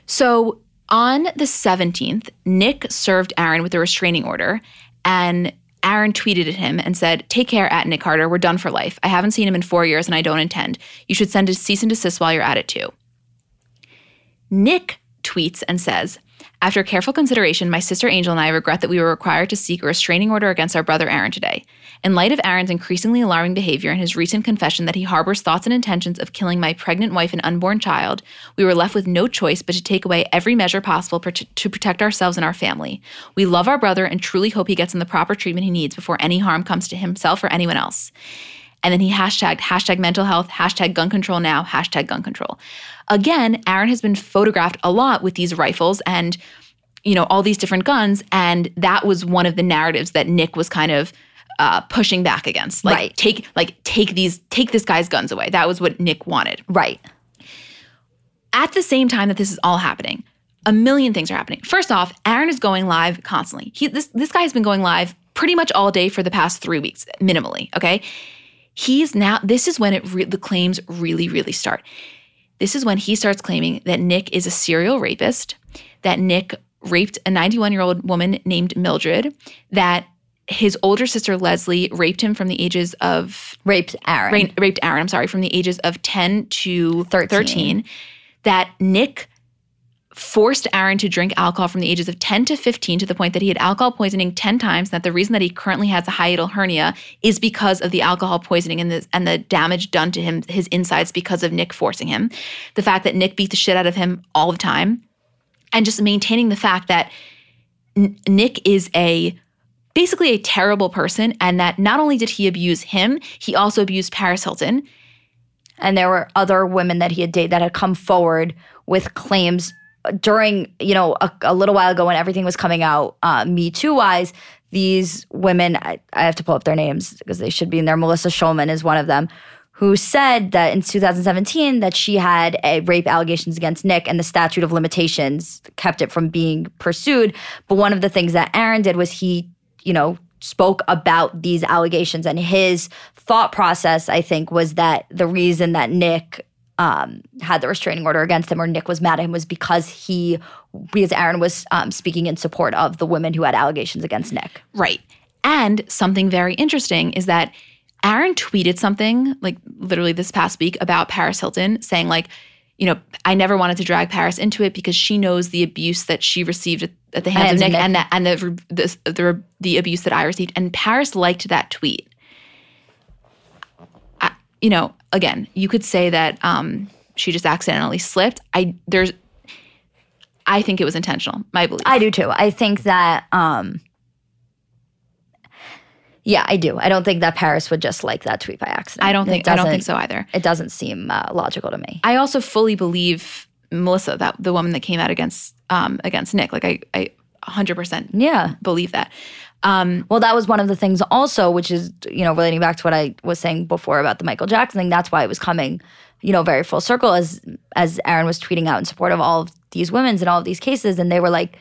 So on the 17th, Nick served Aaron with a restraining order, and Aaron tweeted at him and said, Take care at Nick Carter. We're done for life. I haven't seen him in four years and I don't intend. You should send a cease and desist while you're at it too. Nick tweets and says, after careful consideration, my sister Angel and I regret that we were required to seek a restraining order against our brother Aaron today. In light of Aaron's increasingly alarming behavior and his recent confession that he harbors thoughts and intentions of killing my pregnant wife and unborn child, we were left with no choice but to take away every measure possible per- to protect ourselves and our family. We love our brother and truly hope he gets the proper treatment he needs before any harm comes to himself or anyone else. And then he hashtagged hashtag mental health, hashtag gun control now, hashtag gun control. Again, Aaron has been photographed a lot with these rifles and, you know, all these different guns. And that was one of the narratives that Nick was kind of uh, pushing back against. Like Right. take like take these take this guy's guns away. That was what Nick wanted. Right. At the same time that this is all happening, a million things are happening. First off, Aaron is going live constantly. He this this guy has been going live pretty much all day for the past three weeks, minimally. Okay, he's now. This is when it re- the claims really really start. This is when he starts claiming that Nick is a serial rapist, that Nick raped a 91 year old woman named Mildred, that his older sister Leslie raped him from the ages of Raped Aaron. ra- raped Aaron, I'm sorry, from the ages of 10 to 13. 13, that Nick forced Aaron to drink alcohol from the ages of 10 to 15 to the point that he had alcohol poisoning 10 times. That the reason that he currently has a hiatal hernia is because of the alcohol poisoning and the, and the damage done to him, his insides, because of Nick forcing him. The fact that Nick beat the shit out of him all the time. And just maintaining the fact that N- Nick is a basically a terrible person and that not only did he abuse him, he also abused Paris Hilton. and there were other women that he had dated that had come forward with claims during you know a, a little while ago when everything was coming out uh, me too wise these women I, I have to pull up their names because they should be in there. Melissa Schuman is one of them who said that in 2017 that she had a rape allegations against nick and the statute of limitations kept it from being pursued. But one of the things that aaron did was he you know spoke about these allegations and his thought process i think was that the reason that nick um, had the restraining order against him or nick was mad at him was because he because aaron was um, speaking in support of the women who had allegations against nick Right. And something very interesting is that Aaron tweeted something like literally this past week about Paris Hilton saying like, you know, I never wanted to drag Paris into it because she knows the abuse that she received at, the hands, Hands of Nick, Nick. and that and the, the the the abuse that I received. And Paris liked that tweet. You know, again, you could say that um, she just accidentally slipped. I there's, I think it was intentional. My belief. i do too i think that um yeah i do i don't think that paris would just like that tweet by accident I don't think I don't think so either. it doesn't seem uh, logical to me I also fully believe Melissa, that the woman that came out against um, against Nick. Like I, I 100% yeah believe that. Um, Well, that was one of the things also, which is, you know, relating back to what I was saying before about the Michael Jackson thing. That's why it was coming, you know, very full circle as as Aaron was tweeting out in support of all of these women's and all of these cases. And they were like,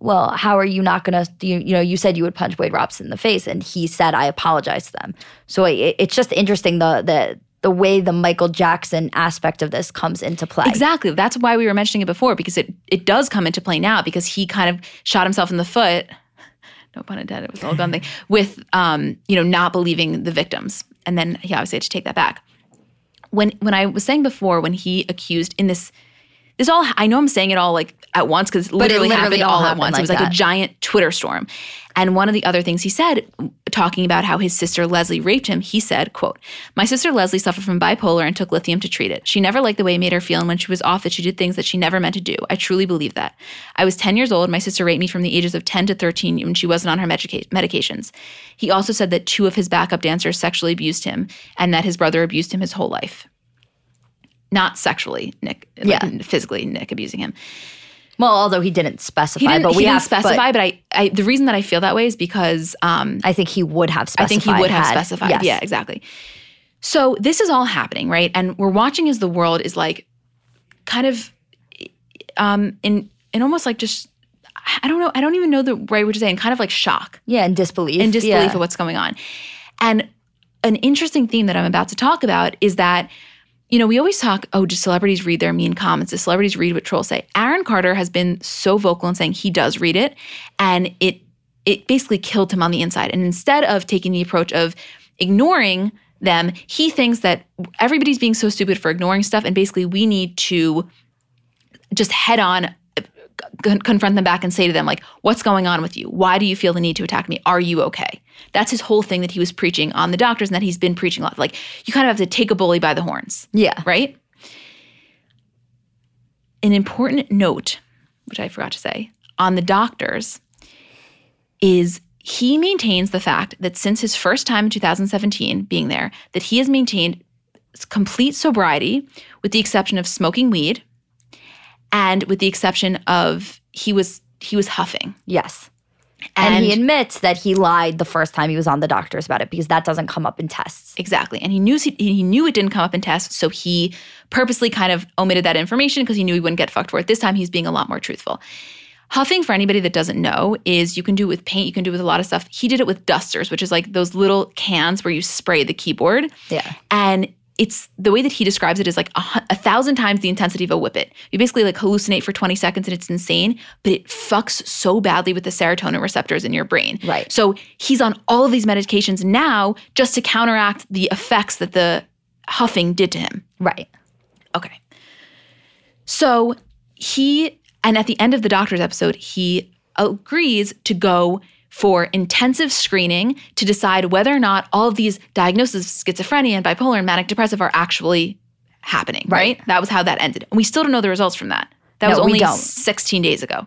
Well, how are you not gonna you, you know, you said you would punch Wade Robson in the face, and he said I apologize to them. So it, it's just interesting the the the way the Michael Jackson aspect of this comes into play. exactly. That's why we were mentioning it before because it it does come into play now because he kind of shot himself in the foot. No pun intended. It was all gun thing with um, you know not believing the victims, and then he obviously had to take that back. When when I was saying before, when he accused in this. This all I know I'm saying it all like at once because it literally, literally happened all all at once. like it was like that. a giant Twitter storm. And one of the other things he said, talking about how his sister Leslie raped him, he said, quote, My sister Leslie suffered from bipolar and took lithium to treat it. She never liked the way it made her feel, and when she was off that she did things that she never meant to do. I truly believe that. I was 10 years old. My sister raped me from the ages of 10 to 13 when she wasn't on her medica- medications. He also said that two of his backup dancers sexually abused him and that his brother abused him his whole life. Not sexually, Nick. like, Yeah. physically, Nick abusing him. Well, although he didn't specify, He didn't, but we didn't have specify, but, I, I, the reason that I feel that way is because um, I think he would have specified. I think he would have had- specified. yes. Yeah, exactly. So this is all happening, right? And we're watching as the world is like kind of um in in almost like just I don't know, I don't even know the right word to say, in kind of like shock Yeah, and disbelief. and disbelief yeah. of what's going on. And an interesting theme that I'm about to talk about is that, you know, we always talk, oh, do celebrities read their mean comments? Do celebrities read what trolls say? Aaron Carter has been so vocal in saying he does read it, and it it basically killed him on the inside. And instead of taking the approach of ignoring them, he thinks that everybody's being so stupid for ignoring stuff, and basically we need to just head on con- confront them back and say to them like what's going on with you? Why do you feel the need to attack me? Are you okay? That's his whole thing that he was preaching on the doctors and that he's been preaching a lot. Like you kind of have to take a bully by the horns. Yeah. right? An important note which i forgot to say on the doctors is he maintains the fact that since his first time in 2017 being there that he has maintained complete sobriety with the exception of smoking weed and with the exception of he was he was huffing Yes. And, he admits that he lied the first time he was on the doctors about it because that doesn't come up in tests. Exactly. And he knew he, he knew it didn't come up in tests, so he purposely kind of omitted that information because he knew he wouldn't get fucked for it. This time he's being a lot more truthful. Huffing, for anybody that doesn't know, is you can do it with paint, you can do it with a lot of stuff. He did it with dusters, which is like those little cans where you spray the keyboard. Yeah. And it's the way that he describes it is like a, a thousand times the intensity of a whippet. You basically like hallucinate for 20 seconds and it's insane, but it fucks so badly with the serotonin receptors in your brain. Right. So he's on all of these medications now just to counteract the effects that the huffing did to him. Right. Okay. So he, and at the end of the doctor's episode, he agrees to go for intensive screening to decide whether or not all of these diagnoses of schizophrenia and bipolar and manic depressive are actually happening, right? Right. That was how that ended. And we still don't know the results from that. That No, was only 16 days ago.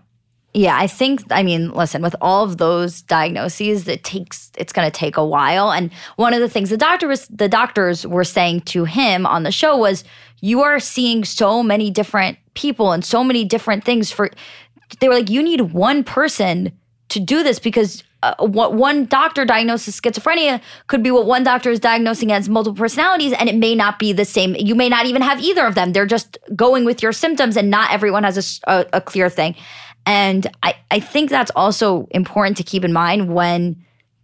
Yeah, I think I mean, listen, with all of those diagnoses, it takes it's going to take a while. And one of the things the doctor was the doctors were saying to him on the show was you are seeing so many different people and so many different things for they were like you need one person to do this because uh, what one doctor diagnoses schizophrenia could be what one doctor is diagnosing as multiple personalities and it may not be the same. You may not even have either of them. They're just going with your symptoms and not everyone has a clear thing. And I, I think that's also important to keep in mind when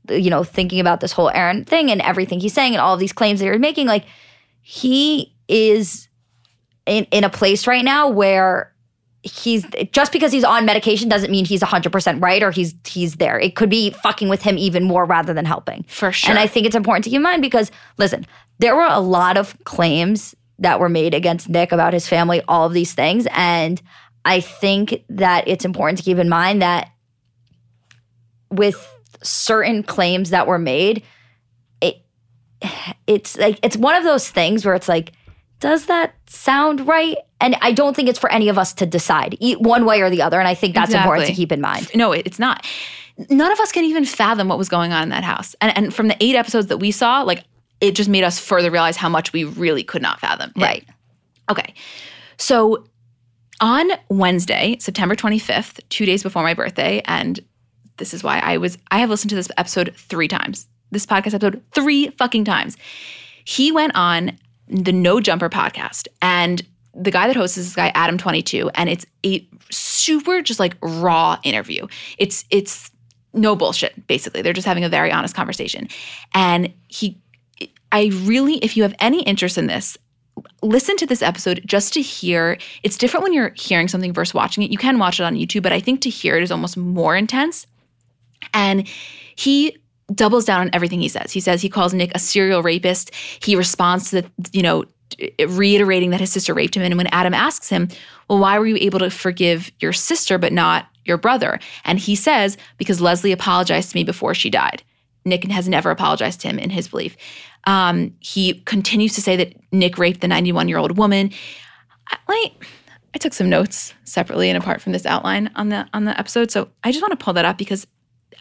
you know thinking about this whole aaron thing and everything he's saying and all of these claims that he's making like he is in, in a place right now where he's just because he's on medication doesn't mean he's 100% right or he's he's there. It could be fucking with him even more rather than helping. For sure. and i think it's important to keep in mind because listen there were a lot of claims that were made against nick about his family all of these things. And i think that it's important to keep in mind that with certain claims that were made it it's like it's one of those things where it's like does that sound right and i don't think it's for any of us to decide one way or the other and i think that's important to keep in mind No, it's not. None of us can even fathom what was going on in that house. And, and from the eight episodes that we saw, like it just made us further realize how much we really could not fathom. it. right Okay. So on Wednesday, September 25th, two days before my birthday, and this is why I was, I have listened to this episode three times, this podcast episode three fucking times. He went on the No Jumper podcast, and the guy that hosts is this guy, Adam22, and it's a super just like raw interview. It's, it's, no bullshit, basically. They're just having a very honest conversation. And he, I really, if you have any interest in this, listen to this episode just to hear it's different when you're hearing something versus watching it you can watch it on youtube but i think to hear it is almost more intense and he doubles down on everything he says he says he calls nick a serial rapist he responds to the you know reiterating that his sister raped him and when adam asks him well why were you able to forgive your sister but not your brother and he says because leslie apologized to me before she died nick has never apologized to him in his belief um, he continues to say that Nick raped the 91 year old woman. I, like, I took some notes separately and apart from this outline on the on the episode, so I just want to pull that up because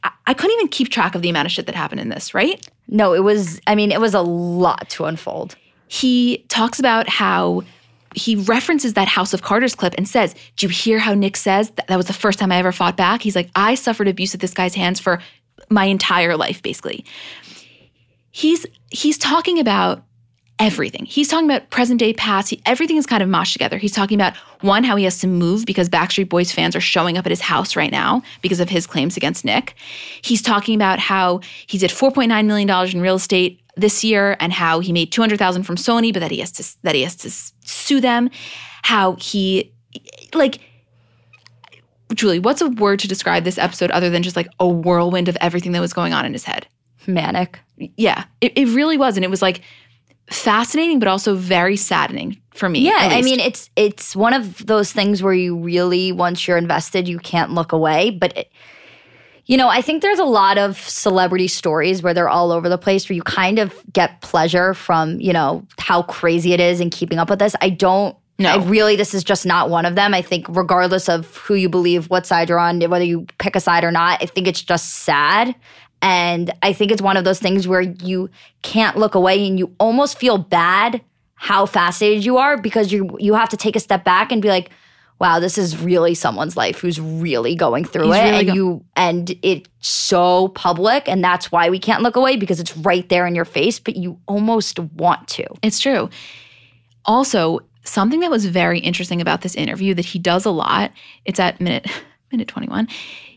I, I couldn't even keep track of the amount of shit that happened in this. Right? no it was i mean it was a lot to unfold He talks about how he references that House of Carters clip and says, "Do you hear how Nick says that, that was the first time I ever fought back?" He's like, "I suffered abuse at this guy's hands for my entire life, basically." He's he's talking about everything. He's talking about present day, past. He, everything is kind of mashed together. He's talking about one, how he has to move because Backstreet Boys fans are showing up at his house right now because of his claims against Nick. He's talking about how he did 4.9 million dollars in real estate this year and how he made 200,000 from Sony, but that he has to that he has to sue them. How he like Julie, what's a word to describe this episode other than just like a whirlwind of everything that was going on in his head? manic yeah, it, it really was. And it was like fascinating, but also very saddening for me. yeah i mean it's it's one of those things where you really once you're invested you can't look away but it, you know i think there's a lot of celebrity stories where they're all over the place where you kind of get pleasure from you know how crazy it is and keeping up with this. I don't No. I really this is just not one of them. I think regardless of who you believe what side you're on whether you pick a side or not i think it's just sad. And i think it's one of those things where you can't look away and you almost feel bad how fascinated you are because you you have to take a step back and be like wow, this is really someone's life who's really going through He's it. really and go- you and it's so public and that's why we can't look away because it's right there in your face, but you almost want to. It's true. Also, something that was very interesting about this interview that he does a lot, it's at minute minute 21.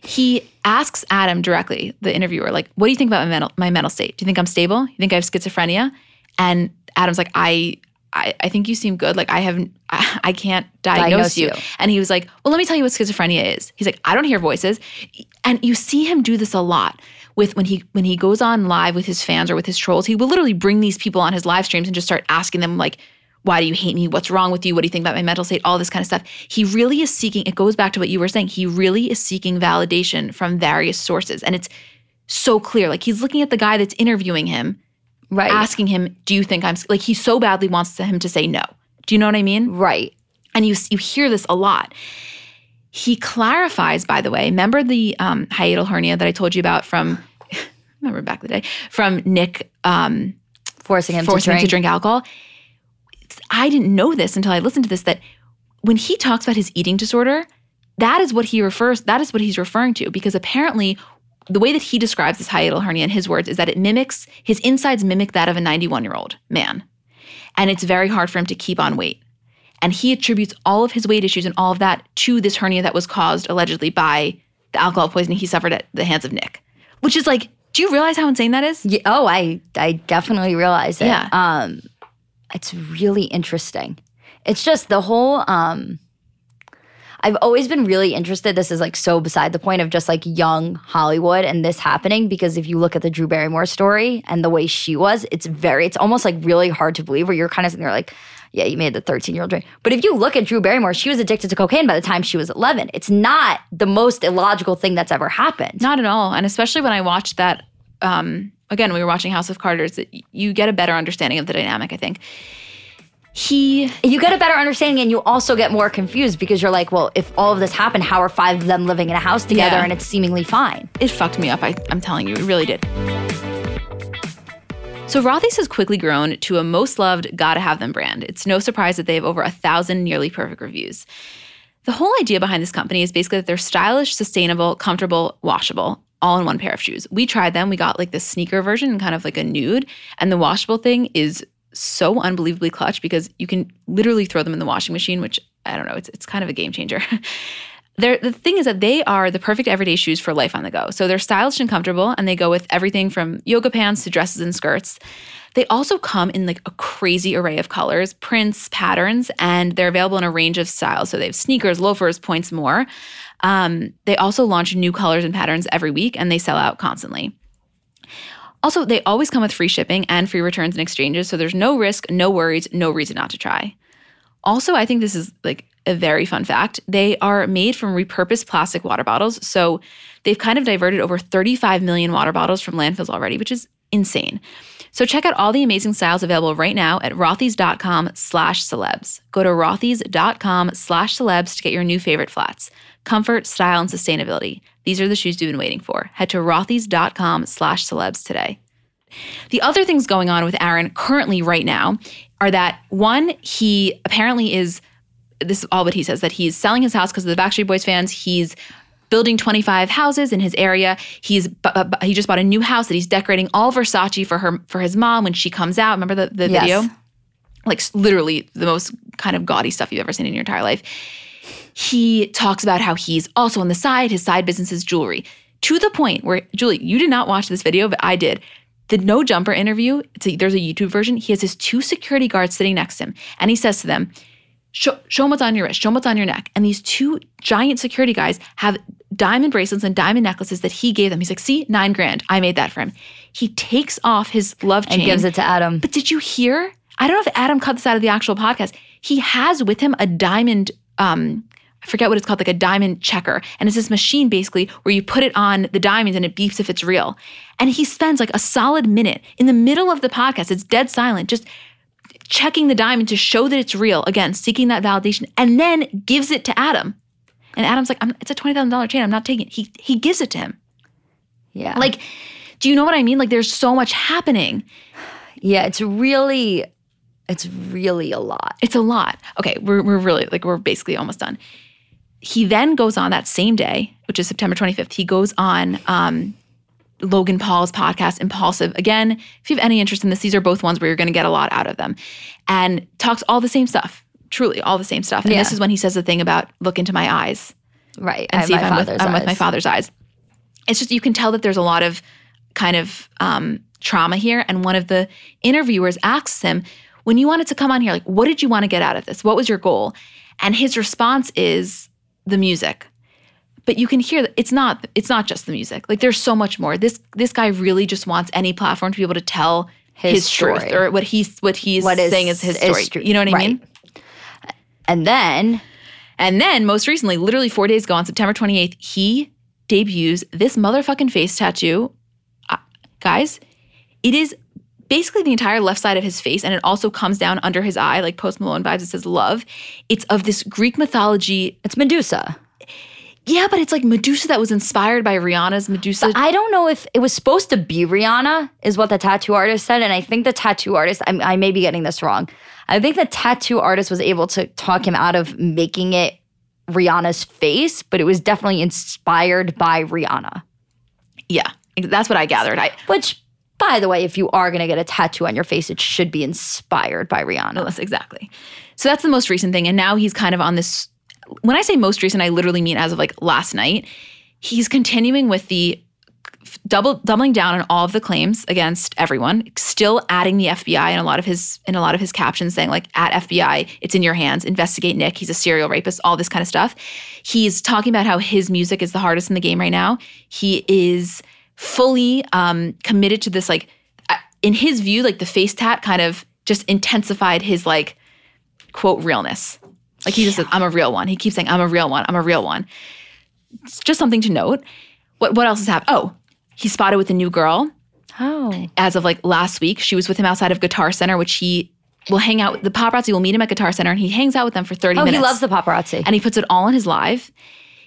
He asks Adam directly, the interviewer, like, what do you think about my mental my mental state? Do you think I'm stable? You think I have schizophrenia? And Adam's like, I I, I think you seem good. Like I haven't I, I can't diagnose, Diagnose you. you. And he was like, Well, let me tell you what schizophrenia is. He's like, I don't hear voices. And you see him do this a lot with when he when he goes on live with his fans or with his trolls, he will literally bring these people on his live streams and just start asking them like, why do you hate me? What's wrong with you? What do you think about my mental state? All this kind of stuff. He really is seeking, it goes back to what you were saying. He really is seeking validation from various sources. And it's so clear. Like he's looking at the guy that's interviewing him, Right. asking him, Do you think I'm like he so badly wants him to say no? Do you know what I mean? right. And you you hear this a lot. He clarifies, by the way, remember the um, hiatal hernia that I told you about from, remember back in the day, from Nick um, Forcing him forcing to him drink. to drink alcohol. I didn't know this until I listened to this that when he talks about his eating disorder, that is what he refers that is what he's referring to because apparently the way that he describes this hiatal hernia in his words is that it mimics his insides mimic that of a 91-year-old man. And it's very hard for him to keep on weight. And he attributes all of his weight issues and all of that to this hernia that was caused allegedly by the alcohol poisoning he suffered at the hands of Nick. Which is like, do you realize how insane that is? Yeah, oh, I I definitely realize it. Yeah. Um, it's really interesting. It's just the whole. Um, I've always been really interested. This is like so beside the point of just like young Hollywood and this happening because if you look at the Drew Barrymore story and the way she was, it's very. It's almost like really hard to believe. Where you're kind of sitting there like. Yeah, you made the 13 year old drink. But if you look at Drew Barrymore, she was addicted to cocaine by the time she was 11. It's not the most illogical thing that's ever happened. Not at all. And especially when I watched that, um, again, we were watching House of Carters, you get a better understanding of the dynamic, I think. He, you get a better understanding and you also get more confused because you're like, well, if all of this happened, how are five of them living in a house together Yeah. and it's seemingly fine? it fucked me up. I, I'm telling you, it really did. So Rothy's has quickly grown to a most loved, gotta have them brand. It's no surprise that they have over a thousand nearly perfect reviews. The whole idea behind this company is basically that they're stylish, sustainable, comfortable, washable, all in one pair of shoes. We tried them. We got like the sneaker version, and kind of like a nude, and the washable thing is so unbelievably clutch because you can literally throw them in the washing machine, which I don't know, it's it's kind of a game changer. They're, the thing is that they are the perfect everyday shoes for life on the go. So they're stylish and comfortable, and they go with everything from yoga pants to dresses and skirts. They also come in like a crazy array of colors, prints, patterns, and they're available in a range of styles. So they have sneakers, loafers, points, more. Um, they also launch new colors and patterns every week, and they sell out constantly. Also, they always come with free shipping and free returns and exchanges. So there's no risk, no worries, no reason not to try. Also, I think this is like a very fun fact. They are made from repurposed plastic water bottles. So they've kind of diverted over 35 million water bottles from landfills already, which is insane. So check out all the amazing styles available right now at rothys.com slash celebs. Go to rothys.com slash celebs to get your new favorite flats. Comfort, style, and sustainability. These are the shoes you've been waiting for. Head to rothys.com slash celebs today. The other things going on with Aaron currently right now are that one, he apparently is this is all what he says that he's selling his house because of the Backstreet Boys fans. He's building 25 houses in his area. He's bu- bu- bu- he just bought a new house that he's decorating all Versace for her for his mom when she comes out. Remember the, the Yes. video? Like literally the most kind of gaudy stuff you've ever seen in your entire life. He talks about how he's also on the side, his side business is jewelry. To the point where, Julie, you did not watch this video, but I did. The no jumper interview, it's a, there's a YouTube version. He has his two security guards sitting next to him, and he says to them, show, show them what's on your wrist, show them what's on your neck. And these two giant security guys have diamond bracelets and diamond necklaces that he gave them. He's like, see, nine grand. I made that for him. He takes off his love chain And gives it to Adam. but did you hear? I don't know if Adam cut this out of the actual podcast. He has with him a diamond, um, I forget what it's called, like a diamond checker. And it's this machine basically where you put it on the diamonds and it beeps if it's real. And he spends like a solid minute in the middle of the podcast, it's dead silent, just checking the diamond to show that it's real. Again, seeking that validation, and then gives it to Adam. And Adam's like, I'm, it's a $20,000 chain. I'm not taking it. He, he gives it to him. Yeah. Like, do you know what I mean? Like, there's so much happening. yeah, it's really, it's really a lot. It's a lot. Okay, we're, we're really like we're basically almost done. He then goes on that same day, which is September 25th, he goes on um, Logan Paul's podcast, Impulsive. Again, if you have any interest in this, these are both ones where you're going to get a lot out of them. And talks all the same stuff, truly all the same stuff. And Yeah. this is when he says the thing about look into my eyes Right. And have see if I'm, with, I'm with my father's eyes. It's just, you can tell that there's a lot of kind of um, trauma here. And one of the interviewers asks him, when you wanted to come on here, like, what did you want to get out of this? What was your goal? And his response is the music. But you can hear that it's not it's not just the music. Like there's so much more. This this guy really just wants any platform to be able to tell His his, truth story. or what he's what he's What is- saying is his is story. You know what I Right. mean? And then And then, most recently, literally four days ago on September 28th, he debuts this motherfucking face tattoo. Uh, guys, it is basically the entire left side of his face, and it also comes down under his eye, like Post Malone vibes. It says love. It's of this Greek mythology. it's Medusa. Yeah, but it's like Medusa that was inspired by Rihanna's Medusa. I don't know if it was supposed to be Rihanna, is what the tattoo artist said. And I think the tattoo artist, I, I may be getting this wrong. I think the tattoo artist was able to talk him out of making it Rihanna's face, but it was definitely inspired by Rihanna. yeah, that's what I gathered. I, Which, by the way, if you are going to get a tattoo on your face, it should be inspired by Rihanna. Yes, exactly. So that's the most recent thing. And now he's kind of on this. When I say most recent, I literally mean as of like last night. He's continuing with the double doubling down on all of the claims against everyone, still adding the FBI in a lot of his in a lot of his captions saying like at FBI, it's in your hands, investigate Nick, he's a serial rapist, all this kind of stuff. He's talking about how his music is the hardest in the game right now. He is fully um, committed to this like uh, in his view like the face tat kind of just intensified his like quote realness. Like he just said, I'm a real one. He keeps saying, I'm a real one. I'm a real one. It's just something to note. What what else has happened? Oh, he spotted with a new girl Oh. as of like last week. She was with him outside of Guitar Center, which he will hang out. With the paparazzi will meet him at Guitar Center, and he hangs out with them for 30 Oh, minutes. he loves the paparazzi. and he puts it all in his live.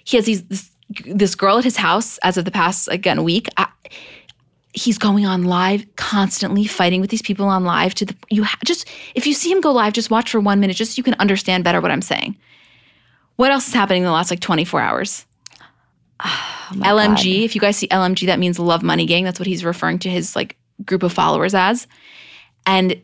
He has these this this girl at his house as of the past again week. I, he's going on live constantly, fighting with these people on live. To the you ha- just if you see him go live, just watch for one minute, just so you can understand better what I'm saying. What else is happening in the last like 24 hours? Oh LMG. God. If you guys see LMG, that means Love Money Gang. That's what he's referring to his like group of followers as. And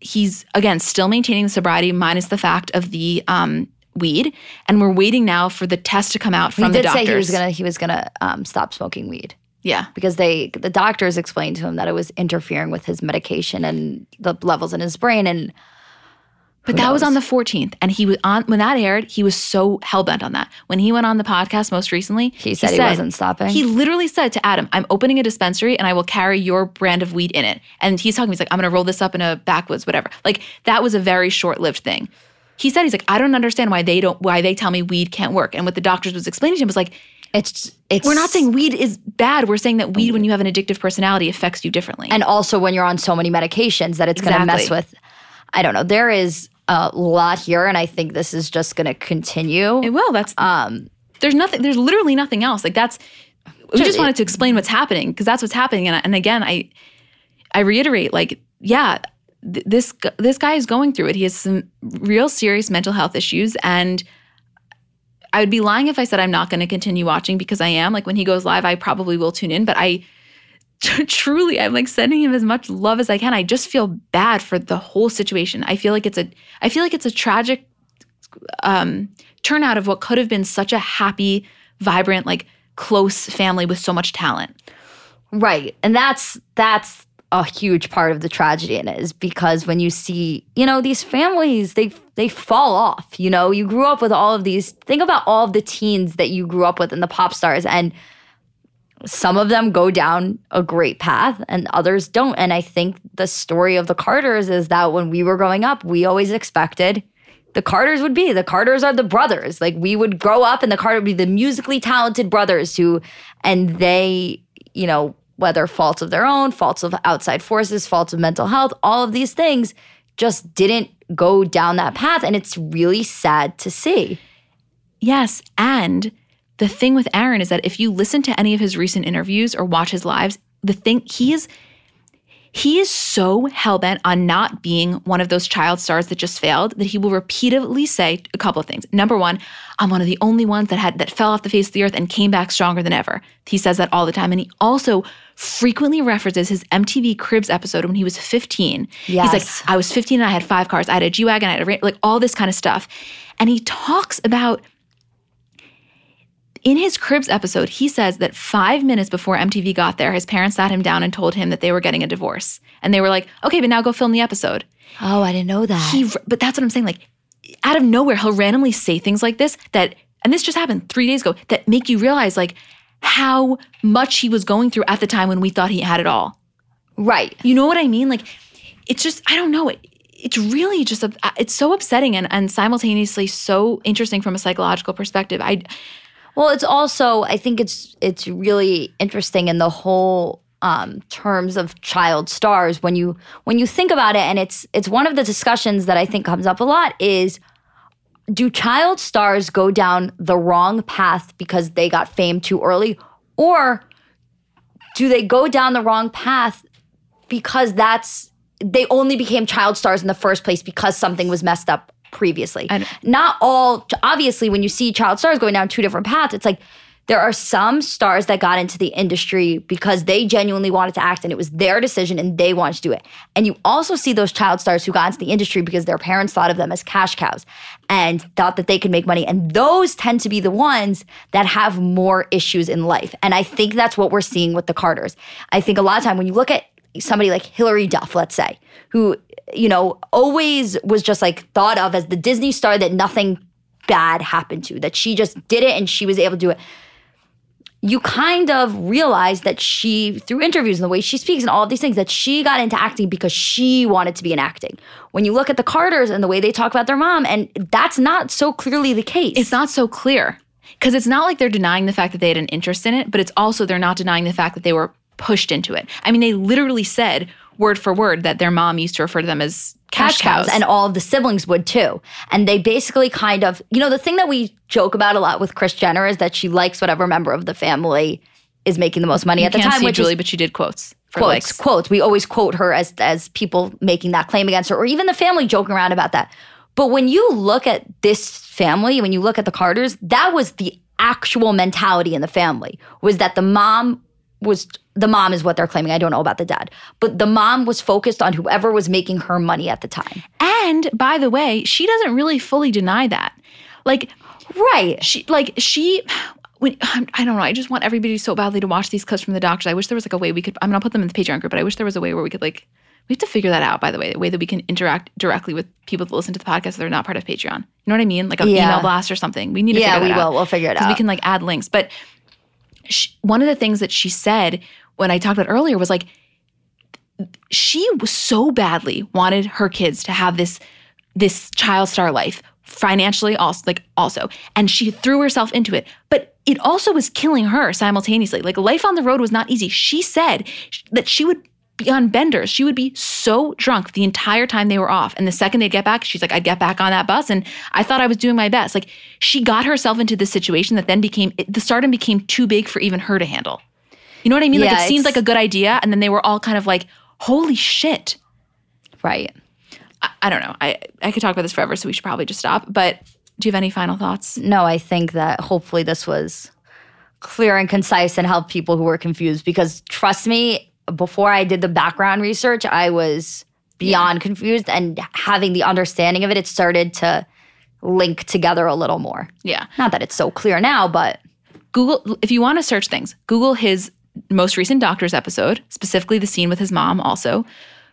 he's again still maintaining the sobriety minus the fact of the um, weed. And we're waiting now for the test to come out He from did the doctors. say he was gonna he was gonna um, stop smoking weed yeah. because they the doctors explained to him that it was interfering with his medication and the levels in his brain and But that was on the 14th. And he was on when that aired, he was so hell bent on that. When he went on the podcast most recently, he said he, wasn't stopping. He literally said to Adam, I'm opening a dispensary and I will carry your brand of weed in it. And he's talking, he's like, I'm gonna roll this up in a backwoods, whatever. Like that was a very short-lived thing. He said, he's like, I don't understand why they don't why they tell me weed can't work. And what the doctors was explaining to him was like, it's it's we're not saying weed is bad. We're saying that weed, when you have an addictive personality, affects you differently. and also when you're on so many medications that it's going to mess with i don't know there is a lot here and i think this is just going to continue it will. That's um there's nothing there's literally nothing else like that's we Just- just wanted to explain what's happening because that's what's happening and, and again i i reiterate like yeah th- this this guy is going through it. He has some real serious mental health issues and i would be lying if i said i'm not going to continue watching because i am. Like when he goes live i probably will tune in but i truly i'm like sending him as much love as i can. I just feel bad for the whole situation. I feel like it's a i feel like it's a tragic um, turnout of what could have been such a happy, vibrant, like close family with so much talent. right and that's that's a huge part of the tragedy in it is because when you see you know these families they they fall off you know you grew up with all of these think about all of the teens that you grew up with and the pop stars and some of them go down a great path and others don't. And I think the story of the Carters is that when we were growing up, we always expected the Carters would be. The Carters are the brothers. Like we would grow up and the Carter would be the musically talented brothers who, and they, you know, whether faults of their own, faults of outside forces, faults of mental health, all of these things just didn't go down that path. And it's really sad to see. Yes. And the thing with Aaron is that if you listen to any of his recent interviews or watch his lives, the thing he is He is so hell bent on not being one of those child stars that just failed that he will repeatedly say a couple of things. Number one, I'm one of the only ones that had that fell off the face of the earth and came back stronger than ever. He says that all the time, and he also frequently references his MTV Cribs episode when he was 15. Yes. He's like, I was 15 and I had five cars. I had a G wagon, I had a like all this kind of stuff, and he talks about in his Cribs episode, he says that five minutes before MTV got there, his parents sat him down and told him that they were getting a divorce. And they were like, okay, but now go film the episode. Oh, I didn't know that. He, but that's what I'm saying. Like, out of nowhere, he'll randomly say things like this that, and this just happened three days ago, that make you realize like how much he was going through at the time when we thought he had it all. right. You know what I mean? Like, it's just, I don't know. It, it's really just, a, it's so upsetting and, and simultaneously so interesting from a psychological perspective. I, Well, it's also I think it's it's really interesting in the whole um, terms of child stars when you when you think about it, and it's it's one of the discussions that I think comes up a lot is do child stars go down the wrong path because they got fame too early, or do they go down the wrong path because that's they only became child stars in the first place because something was messed up previously. Don't- Not all obviously when you see child stars going down two different paths, it's like there are some stars that got into the industry because they genuinely wanted to act and it was their decision and they wanted to do it. And you also see those child stars who got into the industry because their parents thought of them as cash cows and thought that they could make money. And those tend to be the ones that have more issues in life. And I think that's what we're seeing with the Carters. I think a lot of time when you look at somebody like Hilary Duff, let's say, who, you know, always was just like thought of as the Disney star that nothing bad happened to, that she just did it and she was able to do it. You kind of realize that she, through interviews and the way she speaks and all of these things, that she got into acting because she wanted to be in acting. When you look at the Carters and the way they talk about their mom, and that's not so clearly the case. it's not so clear because it's not like they're denying the fact that they had an interest in it, but it's also they're not denying the fact that they were pushed into it. I mean, they literally said word for word that their mom used to refer to them as cash, cows. and all of the siblings would too. And they basically kind of, you know, the thing that we joke about a lot with Kris Jenner is that she likes whatever member of the family is making the most money you at the can't time, see which Julie, is but she did quotes quotes. likes. Quotes. We always quote her as as people making that claim against her, or even the family joking around about that. But when you look at this family, when you look at the Carters, that was the actual mentality in the family was that the mom was the mom is what they're claiming. I don't know about the dad, but the mom was focused on whoever was making her money at the time. And by the way, she doesn't really fully deny that. Like Right. she like she when I don't know, I just want everybody so badly to watch these clips from the doctors. I wish there was like a way we could I'm gonna put them in the Patreon group, but I wish there was a way where we could like we have to figure that out, by the way, the way that we can interact directly with people that listen to the podcast that are not part of Patreon. You know what I mean? Like an Yeah. email blast or something. We need to Yeah, figure we that out. will. We'll figure it out. we can like add links. But sh one of the things that she said when I talked about earlier was like she was so badly wanted her kids to have this this child star life financially also like also. And she threw herself into it. But it also was killing her simultaneously. Like life on the road was not easy. She said that she would be on benders she would be so drunk the entire time they were off and the second they'd get back she's like i'd get back on that bus and i thought i was doing my best like she got herself into this situation that then became it- the stardom became too big for even her to handle you know what i mean like it seemed it's- like a good idea and then they were all kind of like holy shit Right. I, I don't know. I, I could talk about this forever, so we should probably just stop. But do you have any final thoughts? No, I think that hopefully this was clear and concise and helped people who were confused because trust me, before I did the background research, I was beyond confused and having the understanding of it, it started to link together a little more. Yeah. Not that it's so clear now, but Google, if you want to search things, Google his most recent doctor's episode, specifically the scene with his mom also.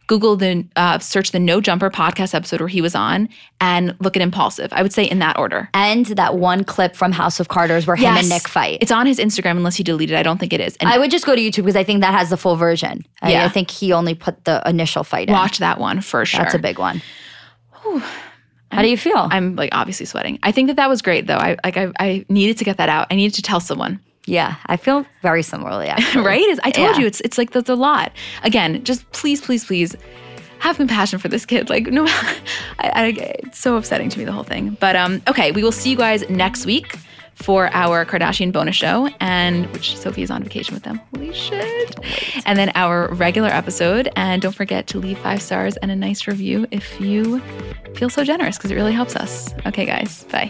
Google the, uh, search the No Jumper podcast episode where he was on and look at Impulsive. I would say in that order. and that one clip from House of Carters where him and Nick fight. It's on his Instagram unless he deleted it. I don't think it is. And I would just go to YouTube because I think that has the full version. I, Yeah. I think he only put the initial fight in. watch that one for sure. That's a big one. How do you feel? I'm like obviously sweating. I think that that was great though. I like I, I needed to get that out. I needed to tell someone. Yeah, I feel very similarly. Actually. right? It's- I told Yeah. you it's it's like that's a lot. Again, just please, please, please have compassion for this kid. Like no, I, I, it's so upsetting to me the whole thing. But um, okay, we will see you guys next week for our Kardashian bonus show, and which Sophie is on vacation with them. Holy shit. And then our regular episode. And don't forget to leave five stars and a nice review if you feel so generous, because it really helps us. Okay, guys. Bye.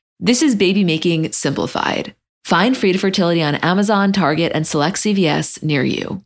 This is baby making simplified. Find Frida Fertility on Amazon, Target, and select CVS near you.